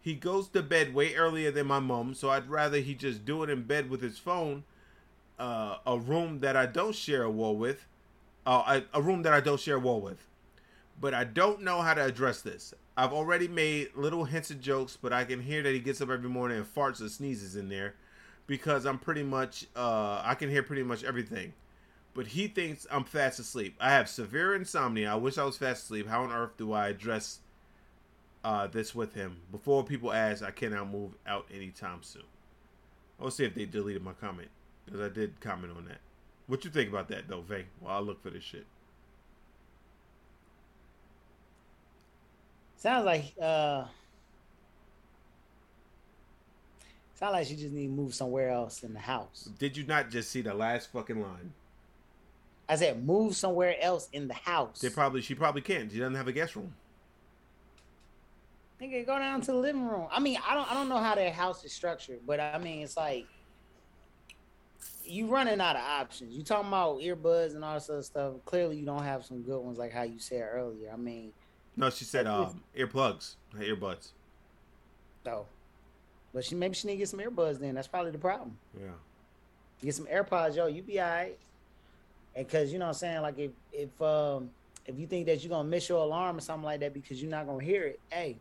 he goes to bed way earlier than my mom, so I'd rather he just do it in bed with his phone. Uh, a room that I don't share a wall with. Uh, a, a room that I don't share a wall with. But I don't know how to address this. I've already made little hints and jokes, but I can hear that he gets up every morning and farts and sneezes in there because I'm pretty much uh, I can hear pretty much everything. But he thinks I'm fast asleep. I have severe insomnia. I wish I was fast asleep. How on earth do I address uh, this with him before people ask? I cannot move out anytime soon. I'll see if they deleted my comment because I did comment on that. What you think about that though, Vay? While I look for this shit. Sounds like uh sounds like she just need to move somewhere else in the house. Did you not just see the last fucking line? I said move somewhere else in the house. They probably she probably can't. She doesn't have a guest room. Nigga, go down to the living room. I mean, I don't I don't know how their house is structured, but I mean it's like you running out of options. You talking about earbuds and all this other stuff. Clearly you don't have some good ones like how you said earlier. I mean, No, she said um, earplugs, earbuds. no. But she maybe she need to get some earbuds then. That's probably the problem. Yeah. get some AirPods, yo, you be alright. And cause you know what I'm saying, like if if um if you think that you're gonna miss your alarm or something like that because you're not gonna hear it, hey,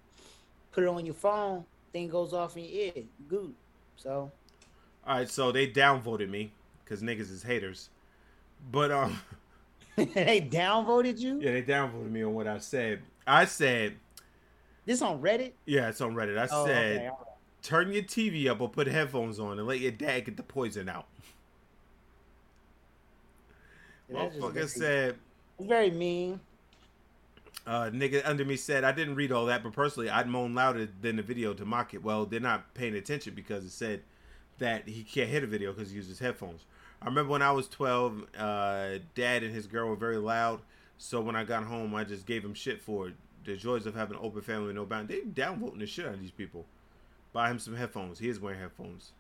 put it on your phone, thing goes off in your ear, good. So All right, so they downvoted me because niggas is haters. But um, they downvoted you? yeah, they downvoted me on what I said. I said, This on Reddit? yeah, it's on Reddit. I Oh, said, okay, right. turn your TV up or put headphones on and let your dad get the poison out. Yeah, Motherfucker very- said, very mean. uh, nigga under me said, I didn't read all that, but personally, I'd moan louder than the video to mock it. Well, they're not paying attention because it said that he can't hit a video because he uses headphones. I remember when I was 12, uh, dad and his girl were very loud. So when I got home, I just gave him shit for it. The joys of having an open family no bound. They downvoting the shit out of these people. Buy him some headphones. He is wearing headphones.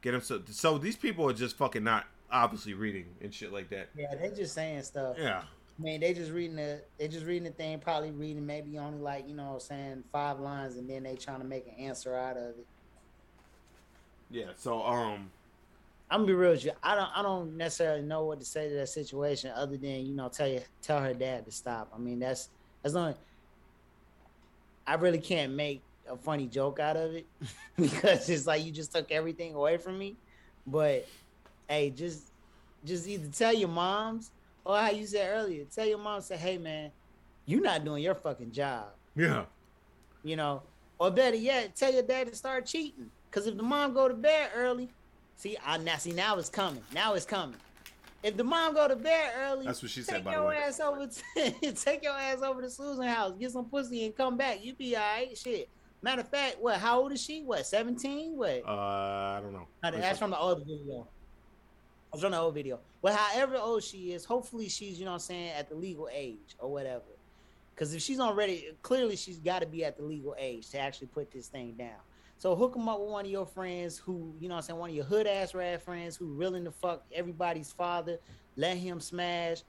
Get him so. So these people are just fucking not obviously reading and shit like that. Yeah, they just saying stuff. Yeah. I mean, they just reading the they just reading the thing, probably reading maybe only like you know what I'm saying five lines, and then they trying to make an answer out of it. Yeah. So um, I'm gonna be real with you. I don't I don't necessarily know what to say to that situation other than you know tell you tell her dad to stop. I mean that's that's not. I really can't make a funny joke out of it because it's like you just took everything away from me. But hey, just just either tell your moms or how you said earlier, tell your mom say, hey man, you're not doing your fucking job yeah. you know, or better yet, tell your dad to start cheating. Cause if the mom go to bed early, see, I now see now it's coming. Now it's coming. If the mom go to bed early, That's what she take said, by the your way. ass over to take your ass over to Susan house, get some pussy, and come back. You be alright. Shit. Matter of fact, what? How old is she? What? Seventeen? What? Uh, I don't know. No, that's from the old video. I was from the old video. Well, however old she is, hopefully she's, you know what I'm saying, at the legal age or whatever. Because if she's already, clearly she's got to be at the legal age to actually put this thing down. So hook them up with one of your friends who, you know what I'm saying, one of your hood ass rad friends who willing to fuck everybody's father. Let him smash.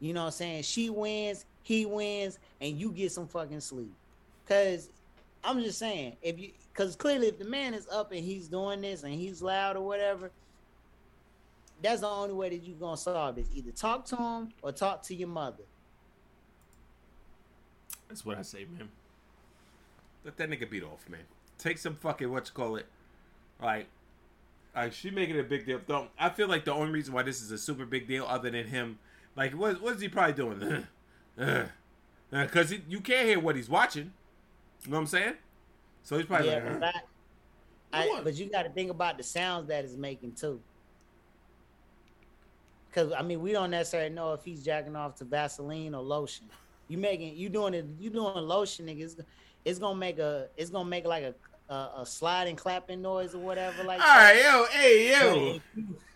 You know what I'm saying? She wins, he wins, and you get some fucking sleep. Cause I'm just saying, if you because clearly if the man is up and he's doing this and he's loud or whatever, that's the only way that you're gonna solve this. Either talk to him or talk to your mother. That's what I say, man. Let that nigga beat off, man. Take some fucking what you call it, like, like she making a big deal. Don't I feel like the only reason why this is a super big deal, other than him, like, what what is he probably doing? Uh, uh, because you can't hear what he's watching. You know what I'm saying? So he's probably yeah, like, uh, but, I, I, but you got to think about the sounds that it's making too. Because I mean, we don't necessarily know if he's jacking off to Vaseline or lotion. You making you doing it? You doing lotion, nigga? It's, it's gonna make a it's gonna make like a a, a sliding clapping noise or whatever. Like all right, yo, hey, yo,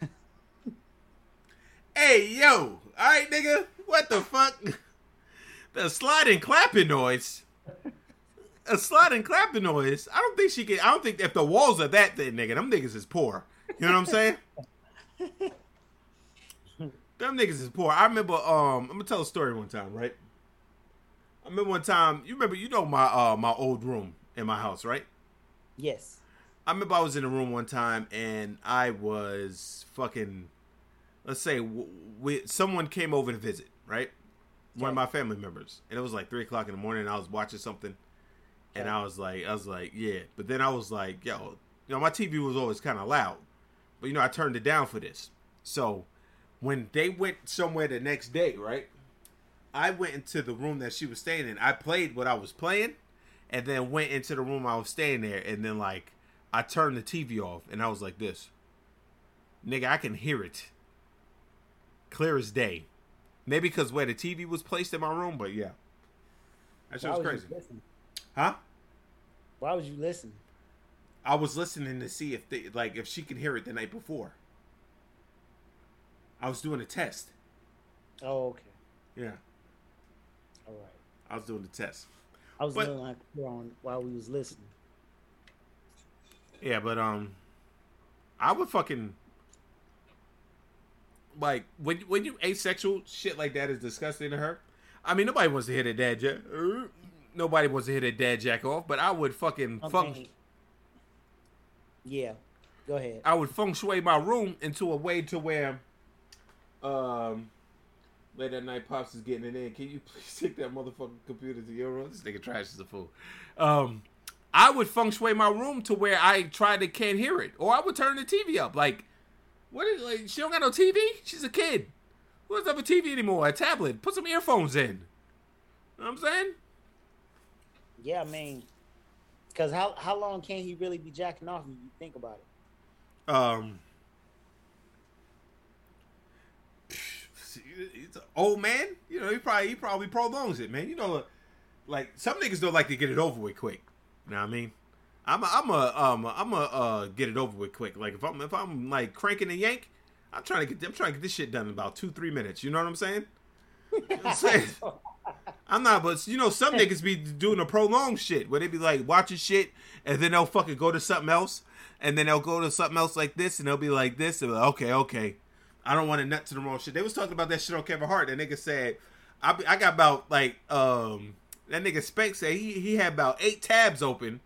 hey, yo, all right, nigga, what the fuck? The sliding clapping noise. A sliding clapping noise. I don't think she can. I don't think if the walls are that thin, nigga, them niggas is poor. You know what I'm saying? them niggas is poor. I remember. Um, I'm gonna tell a story one time, right? I remember one time. You remember? You know my uh my old room in my house, right? Yes. I remember I was in a room one time and I was fucking. Let's say w- we, someone came over to visit, right? One of my family members, and it was like three o'clock in the morning. And I was watching something, and I was like, I was like, yeah. But then I was like, yo, you know, my TV was always kind of loud, but you know, I turned it down for this. So when they went somewhere the next day, right? I went into the room that she was staying in. I played what I was playing, and then went into the room I was staying there, and then like I turned the TV off, and I was like this, nigga, I can hear it, clear as day. Maybe because where the TV was placed in my room, but yeah, that shit was was crazy, huh? Why would you listen? I was listening to see if they like if she could hear it the night before. I was doing a test. Oh, okay. Yeah. I was doing the test. I was But- a little on while we was listening. Yeah, but um, I would fucking like when when you asexual shit like that is disgusting to her. I mean, nobody wants to hit a dad jack. er, Nobody wants to hit a dad jack off, but I would fucking feng, thinking- Yeah. Go ahead. I would feng shui my room into a way to where, um, late at night, pops is getting it in. Can you please take that motherfucking computer to your room? This nigga trash is a fool. Um, I would feng shui my room to where I try to can't hear it, or I would turn the TV up. Like, what is like? She don't got no TV. She's a kid. Who doesn't have a TV anymore? A tablet. Put some earphones in. You know what I'm saying? Yeah, I mean, because how how long can he really be jacking off if you think about it? Um, he's an old man. You know, he probably he probably prolongs it, man. You know, like some niggas don't like to get it over with quick. You know what I mean? I'm a, I'm a um I'm a uh get it over with quick. Like if I'm if I'm like cranking a yank, I'm trying to get I'm trying to get this shit done in about two three minutes. You know what I'm saying? You know what I'm saying? I'm not, but you know, some niggas be doing a prolonged shit where they be like watching shit and then they'll fucking go to something else and then they'll go to something else like this and they'll be like this and be like, okay, okay. I don't want to nut to the wrong shit. They was talking about that shit on Kevin Hart. That nigga said, I I got about like um that nigga Spank said he he had about eight tabs open,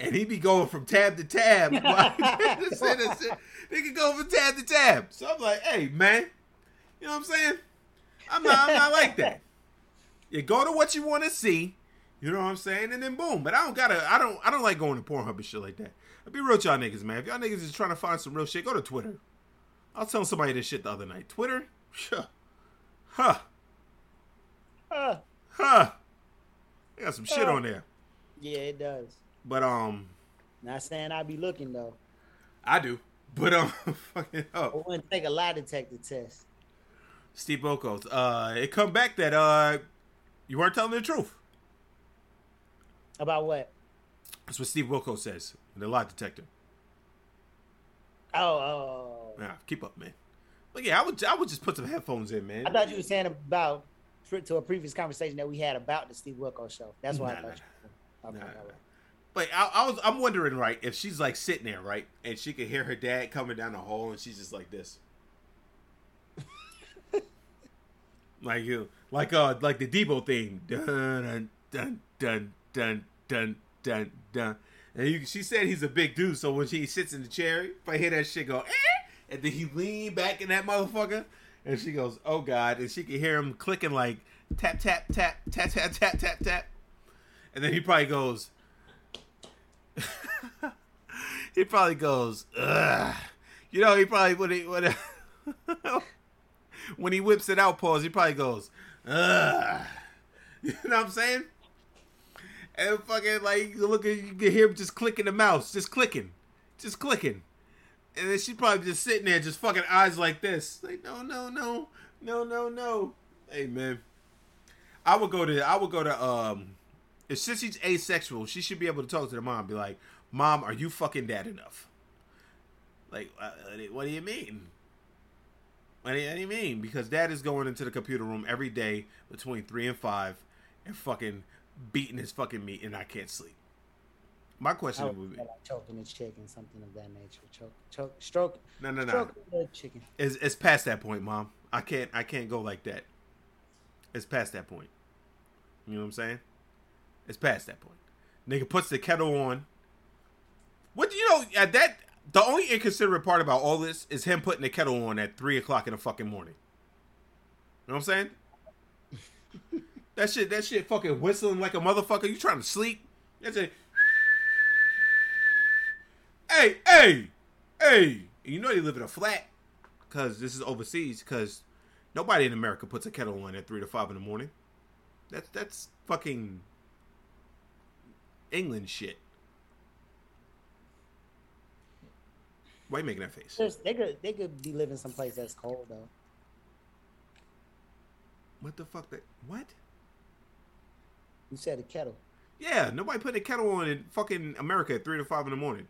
and he be going from tab to tab. That shit. Go from tab to tab. So I'm like, hey man, you know what I'm saying? I'm not I'm not like that. You go to what you want to see, you know what I'm saying, and then boom. But I don't gotta. I don't. I don't like going to Pornhub and shit like that. I'll be real with y'all niggas, man. If y'all niggas is trying to find some real shit, go to Twitter. I was telling somebody this shit the other night. Twitter, huh, huh, Uh, huh. They got some shit on there. yeah, it does. But um, Not saying I'd be looking though. I do. But um, fucking I up. wouldn't take a lie detector test. Steve Wilkos. Uh, it come back that uh, you weren't telling the truth. About what? That's what Steve Wilkos says in the lie detector. Oh, oh. Keep up, man. But yeah, I would I would just put some headphones in, man. I thought you were saying about to a previous conversation that we had about the Steve Wilkos show. That's why Nah, I thought. nah, nah. But I, I was I'm wondering, right, if she's like sitting there, right, and she could hear her dad coming down the hall, and she's just like this, like you, like uh, like the Debo thing, dun dun dun dun dun dun dun. And you, she said he's a big dude, so when she sits in the chair, if I hear that shit go, eh, and then he lean back in that motherfucker, and she goes, oh god, and she can hear him clicking like tap tap tap tap tap tap tap tap, and then he probably goes. he probably goes, Ugh. you know, he probably when he when, when he whips it out, pause. He probably goes, Ugh. you know what I'm saying? And fucking like you look you can hear him just clicking the mouse, just clicking, just clicking, and then she probably just sitting there, just fucking eyes like this, like no, no, no, no, no, no. Hey man, I would go to I would go to um if since she's asexual, she should be able to talk to the mom, be like, "Mom, are you fucking dad enough?" Like, uh, what do you mean? What do you mean? Because dad is going into the computer room every day between three and five, and fucking beating his fucking meat, and I can't sleep. My question would would be, like choking the chicken, something of that nature. Choke, choke, stroke, no, no, no, chicken. it's, it's past that point, mom. I can't, I can't go like that. It's past that point. You know what I'm saying? It's past that point. Nigga puts the kettle on. What do you know? At that, the only inconsiderate part about all this is him putting the kettle on at three o'clock in the fucking morning. You know what I'm saying? that shit, that shit, fucking whistling like a motherfucker. You trying to sleep? That's it. Hey, hey, hey! You know you live in a flat because this is overseas. Because nobody in America puts a kettle on at three to five in the morning. That's that's fucking England shit. Why you making that face? They could, they could be living someplace that's cold though. What the fuck? That what? You said a kettle. Yeah, nobody put a kettle on in fucking America at three to five in the morning.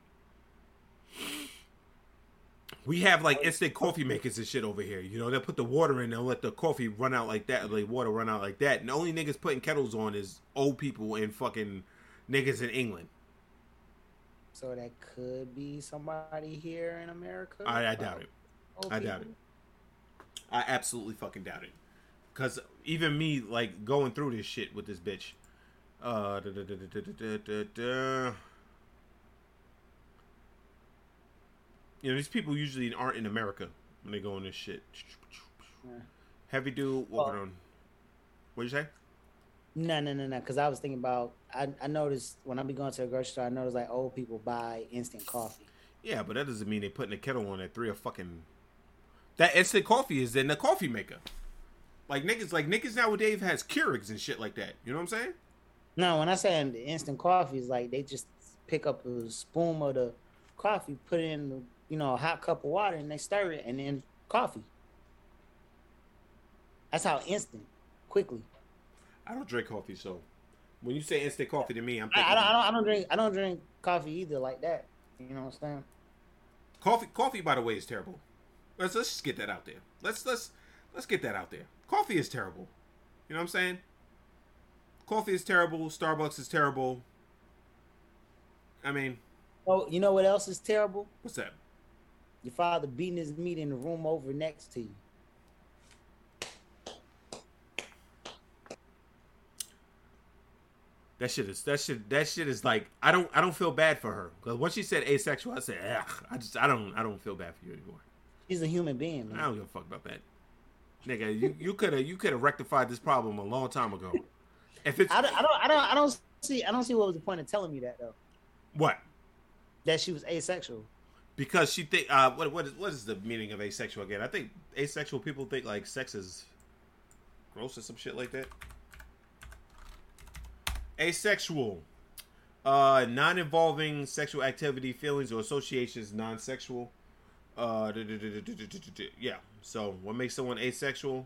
We have like instant coffee makers and shit over here. You know, they'll put the water in, they'll let the coffee run out like that, like water run out like that. And the only niggas putting kettles on is old people and fucking niggas in England. So that could be somebody here in America. I, I doubt it. Old I doubt it. I absolutely fucking doubt it. Cause even me, like going through this shit with this bitch. Uh, da, da, da, da, da, da, da, da. You know, these people usually aren't in America when they go on this shit. Yeah. Heavy dude walking Well- on. What'd you say? No, no, no, no. Because I was thinking about. I, I noticed when I be going to the grocery store, I noticed like old people buy instant coffee. Yeah, but that doesn't mean they're putting a kettle on at three or fucking. That instant coffee is in the coffee maker. Like niggas, like niggas nowadays has Keurigs and shit like that. You know what I'm saying? No, when I say instant coffee, is like they just pick up a spoon of the coffee, put it in, you know, a hot cup of water, and they stir it, and then coffee. That's how instant, quickly. I don't drink coffee, so when you say instant coffee to me, I'm I, I, don't, I don't, I don't drink, I don't drink coffee either like that. You know what I'm saying? coffee. Coffee, by the way, is terrible. Let's let's just get that out there. Let's let's let's get that out there. Coffee is terrible. You know what I'm saying? Coffee is terrible. Starbucks is terrible. I mean, Oh, you know what else is terrible? what's that? Your father beating his meat in the room over next to you. That shit is that shit that shit is like I don't I don't feel bad for her because once she said asexual, I said, Ugh, I just I don't I don't feel bad for you anymore. She's a human being, I don't give a fuck about that, nigga. You you could have you could have rectified this problem a long time ago. If it's I don't, I don't, I don't, I don't see, I don't see what was the point of telling me that though. what That she was asexual. Because she think uh what what is what is the meaning of asexual again? I think asexual people think like sex is gross or some shit like that. Asexual. Uh non-involving sexual activity, feelings or associations non-sexual. Uh yeah. So, what makes someone asexual?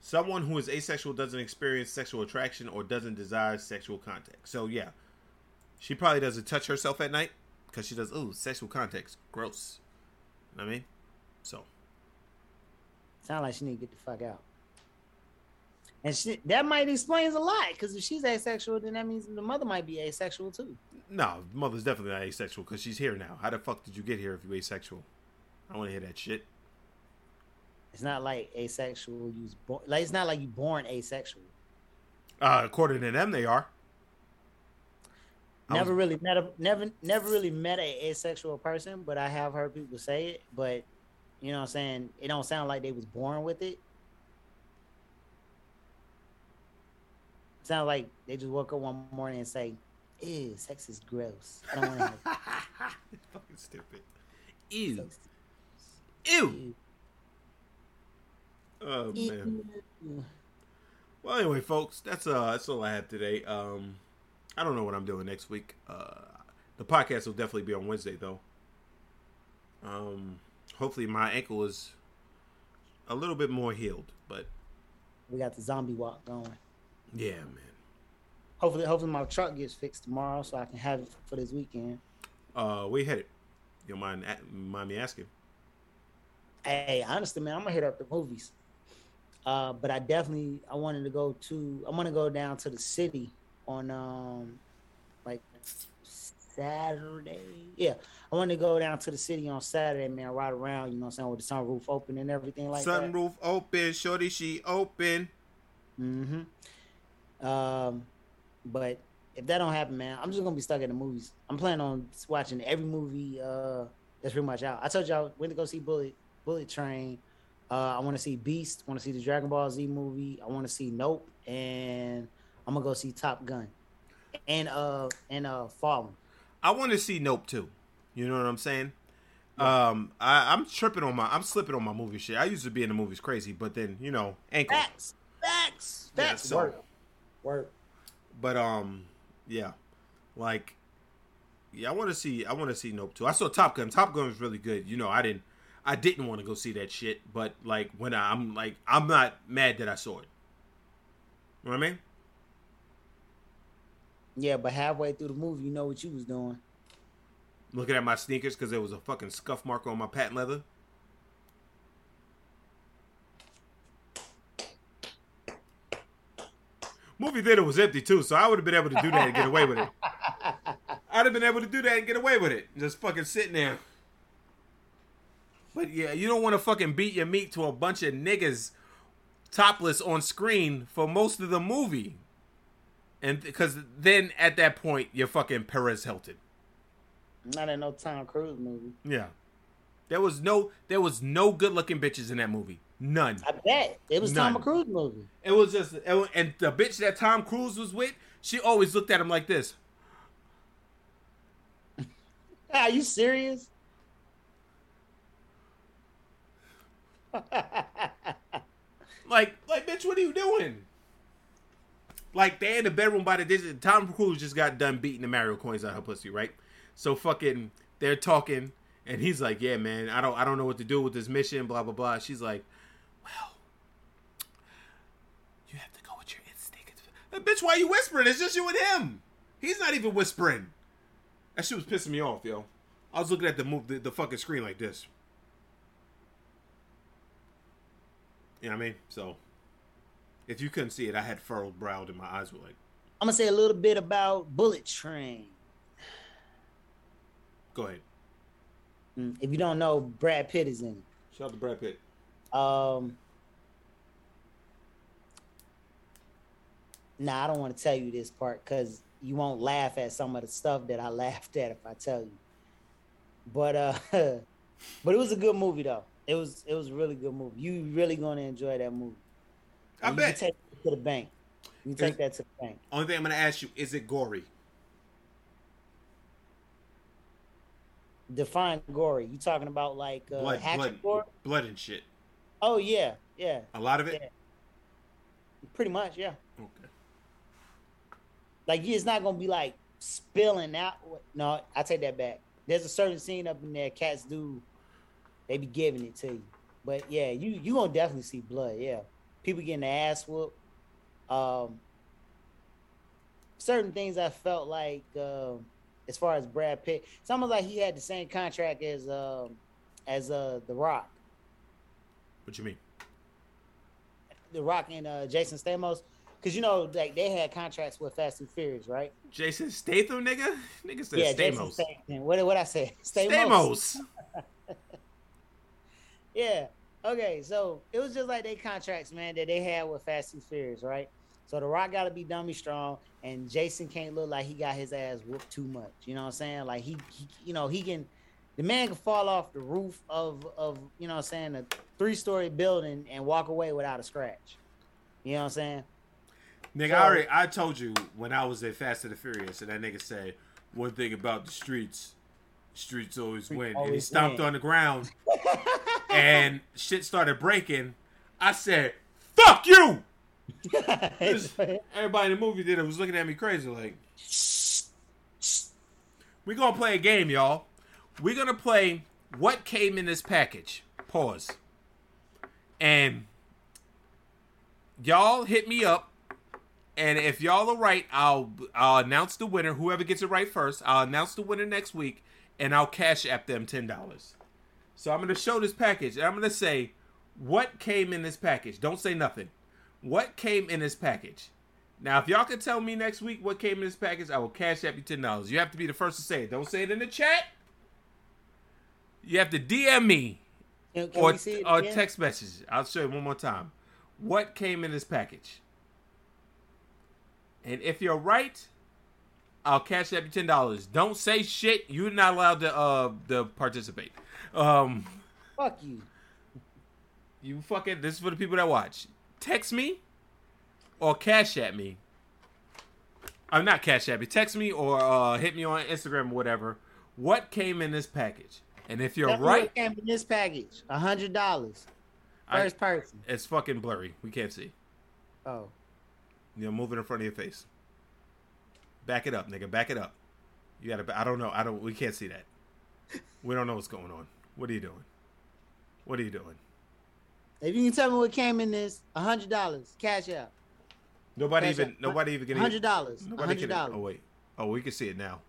Someone who is asexual doesn't experience sexual attraction or doesn't desire sexual contact. So, yeah. She probably doesn't touch herself at night because she does, ooh, sexual contact. Gross. You know what I mean? So, Sound like she need to get the fuck out. And she, that might explains a lot because if she's asexual, then that means the mother might be asexual too. no, mother's definitely not asexual because she's here now. How the fuck did you get here if you asexual? I want to hear that shit. It's not like asexual. You born, like it's not like you born asexual. Uh, according to them, they are. Never was- really met a never never really met a asexual person, but I have heard people say it. But you know what I'm saying? It don't sound like they was born with it. Sounds like they just woke up one morning and say, Ew, sex is gross. I don't want to have fucking stupid. Ew. sex. Ew. Oh man. Ew. Well, anyway, folks, that's uh that's all I have today. Um, I don't know what I'm doing next week. Uh, the podcast will definitely be on Wednesday though. Um, hopefully my ankle is a little bit more healed, but We got the zombie walk going. yeah, man. Hopefully, hopefully my truck gets fixed tomorrow so I can have it for this weekend. Uh, where you headed? You don't mind mind me asking? Hey, honestly, man, I'm gonna hit up the movies. Uh, but I definitely I wanted to go to I want to go down to the city on um like Saturday. Yeah, I want to go down to the city on Saturday, man. Ride around, you know, what I'm saying with the sunroof open and everything like that. Sunroof open, shorty, she open. Mm-hmm. Um, but if that don't happen, man, I'm just gonna be stuck in the movies. I'm planning on watching every movie uh that's pretty much out. I told y'all when to go see Bullet Bullet Train. Uh, I want to see Beast. Want to see the Dragon Ball Z movie. I want to see Nope, and I'm gonna go see Top Gun, and uh and uh Fallen. I want to see Nope too. You know what I'm saying? Um, I, I'm tripping on my, I'm slipping on my movie shit. I used to be in the movies crazy, but then you know, ankle. Facts, facts, Yeah, facts. so- Work, work. But um, yeah, like, yeah, I want to see, I want to see Nope too. I saw Top Gun. Top Gun was really good. You know, I didn't, I didn't want to go see that shit, but like when I, I'm like, I'm not mad that I saw it. You know what I mean? Yeah, but halfway through the movie, you know what you was doing. Looking at my sneakers because there was a fucking scuff mark on my patent leather. Movie theater was empty too, so I would have been able to do that and get away with it. I'd have been able to do that and get away with it. Just fucking sitting there. But yeah, you don't want to fucking beat your meat to a bunch of niggas topless on screen for most of the movie. And because then at that point, you're fucking Perez Hilton. Not in no Tom Cruise movie. Yeah. There was no there was no good looking bitches in that movie. None. I bet it was Tom Cruise movie. It was just and the bitch that Tom Cruise was with, she always looked at him like this. Are you serious? Like, like, bitch, what are you doing? Like, they in the bedroom by the digit. Tom Cruise just got done beating the Mario coins out of her pussy, right? So fucking, they're talking, and he's like, "Yeah, man, I don't, I don't know what to do with this mission." Blah blah blah. She's like, "Well, you have to go with your instinct." Uh, bitch, why you whispering? It's just you and him. He's not even whispering. That shit was pissing me off, yo. I was looking at the move, the, the fucking screen like this. You know what I mean? So, if you couldn't see it, I had furrowed brow and my eyes were like, I'm gonna say a little bit about Bullet Train. go ahead. Mm, If you don't know, Brad Pitt is in it. Shout out to Brad Pitt. Um, nah, I don't want to tell you this part because you won't laugh at some of the stuff that I laughed at if I tell you. But uh, but it was a good movie though. It was it was a really good movie. You really gonna enjoy that movie. I you bet. take it to the bank. You take that to the bank. Only thing I'm gonna ask you is it gory? Define gory. You talking about like uh, Blood, blood, gore? blood and shit. Oh yeah, yeah, A lot of it. Yeah. pretty much, yeah. Okay. Like it's not gonna be like spilling out. No, I take that back. There's a certain scene up in there. Cats do. They be giving it to you. But yeah, you you gonna definitely see blood. Yeah, people getting their ass whooped. Um, certain things I felt like, um, as far as Brad Pitt, it's almost like he had the same contract as um, as uh, The Rock. What you mean? The Rock and uh, Jason Stamos, because you know like they had contracts with Fast and Furious, right? Jason Statham, nigga. Nigga said yeah, Jason Stamos. Statham. What what I say? Stamos. Yeah. Okay. So it was just like they contracts, man, that they had with Fast and Furious, right? So the Rock got to be dummy strong, and Jason can't look like he got his ass whooped too much. You know what I'm saying? Like he, he you know, he can. The man can fall off the roof of of you know what I'm saying a three story building and walk away without a scratch. You know what I'm saying? Nigga, So- I already I told you when I was at Fast and the Furious, and that nigga said one thing about the streets, streets always win. and he stomped win. on the ground, and shit started breaking. I said, "Fuck you!" Everybody in the movie theater was looking at me crazy, like. we're gonna play a game, y'all. We're gonna play what came in this package. Pause. And y'all hit me up and if y'all are right, I'll I'll announce the winner. Whoever gets it right first, I'll announce the winner next week, and I'll cash app them ten dollars. So I'm gonna show this package, and I'm gonna say what came in this package. Don't say nothing. What came in this package? Now, if y'all can tell me next week what came in this package, I will cash app you ten dollars. You have to be the first to say it. Don't say it in the chat. You have to DM me Can, can or, or text message. I'll show you one more time. What came in this package? And if you're right, I'll cash up you ten dollars. Don't say shit. You're not allowed to uh to participate. Um, Fuck you. you fucking. This is for the people that watch. Text me or cash at me. I'm not cash at me. Text me or uh, hit me on Instagram or whatever. What came in this package? And if you're me right, came in this package, a hundred dollars. I- First person. it's fucking blurry. We can't see. Oh. You know, move it in front of your face. Back it up, nigga. Back it up. You gotta. I don't know. I don't. We can't see that. We don't know what's going on. What are you doing? What are you doing? If you can tell me what came in this, a hundred dollars, cash out. Nobody Cash even. out. Nobody even. Hundred dollars. Nobody hundred can. dollars. Oh wait. Oh, we can see it now.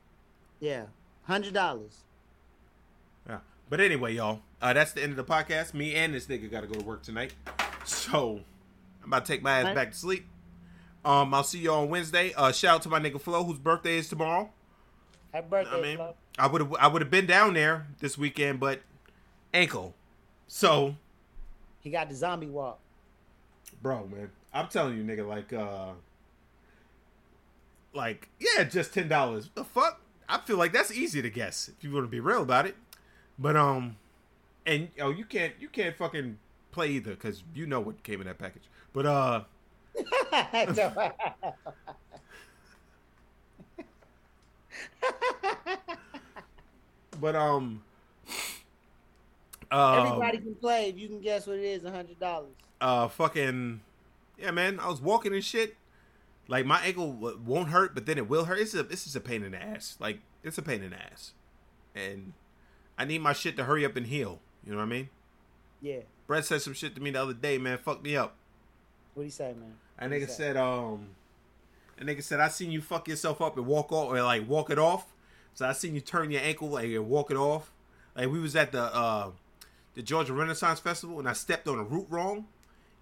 Yeah, hundred dollars. Yeah. But anyway, y'all. Uh, that's the end of the podcast. Me and this nigga gotta go to work tonight. So I'm about to take my ass back to sleep. Um, I'll see you on Wednesday. Uh, shout out to my nigga Flo, whose birthday is tomorrow. Happy birthday, I mean, Flo. I would have I would have been down there this weekend, but ankle. So, He got the zombie walk. bro, man, I'm telling you, nigga, like, uh, like, yeah, just ten dollars. The fuck? I feel like that's easy to guess if you want to be real about it. But um, and oh, you can't you can't fucking play either because you know what came in that package. But uh, but um, uh, Everybody can play if you can guess what it is. A hundred dollars. uh fucking yeah man i was walking and shit like my ankle w- won't hurt but then it will hurt it's a it's just a pain in the ass like it's a pain in the ass and i need my shit to hurry up and heal you know what i mean Yeah. brett said some shit to me the other day man fucked me up What do you say, man? And nigga said um and nigga said i seen you fuck yourself up and walk off or like walk it off so i seen you turn your ankle like and walk it off like we was at the uh the georgia renaissance festival and i stepped on a root wrong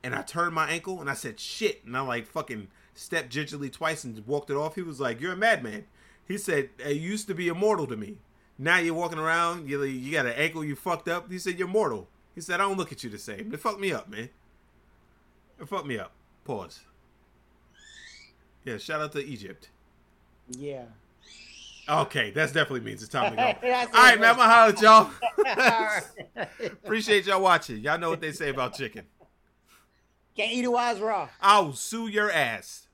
and I turned my ankle and I said shit and I like fucking stepped gingerly twice and walked it off. He was like, "You're a madman." He said, "Hey, you used to be immortal to me. Now you're walking around. You you got an ankle you fucked up." He said, "You're mortal." He said, "I don't look at you the same." It fucked me up, man. It fucked me up. Pause. Yeah, shout out to Egypt. Yeah. Okay, that definitely means it's time to go. All right, That's right, it. man. I'm gonna holler at y'all. All right. Appreciate y'all watching. Y'all know what they say about chicken. Can't eat it while it's raw. I'll sue your ass.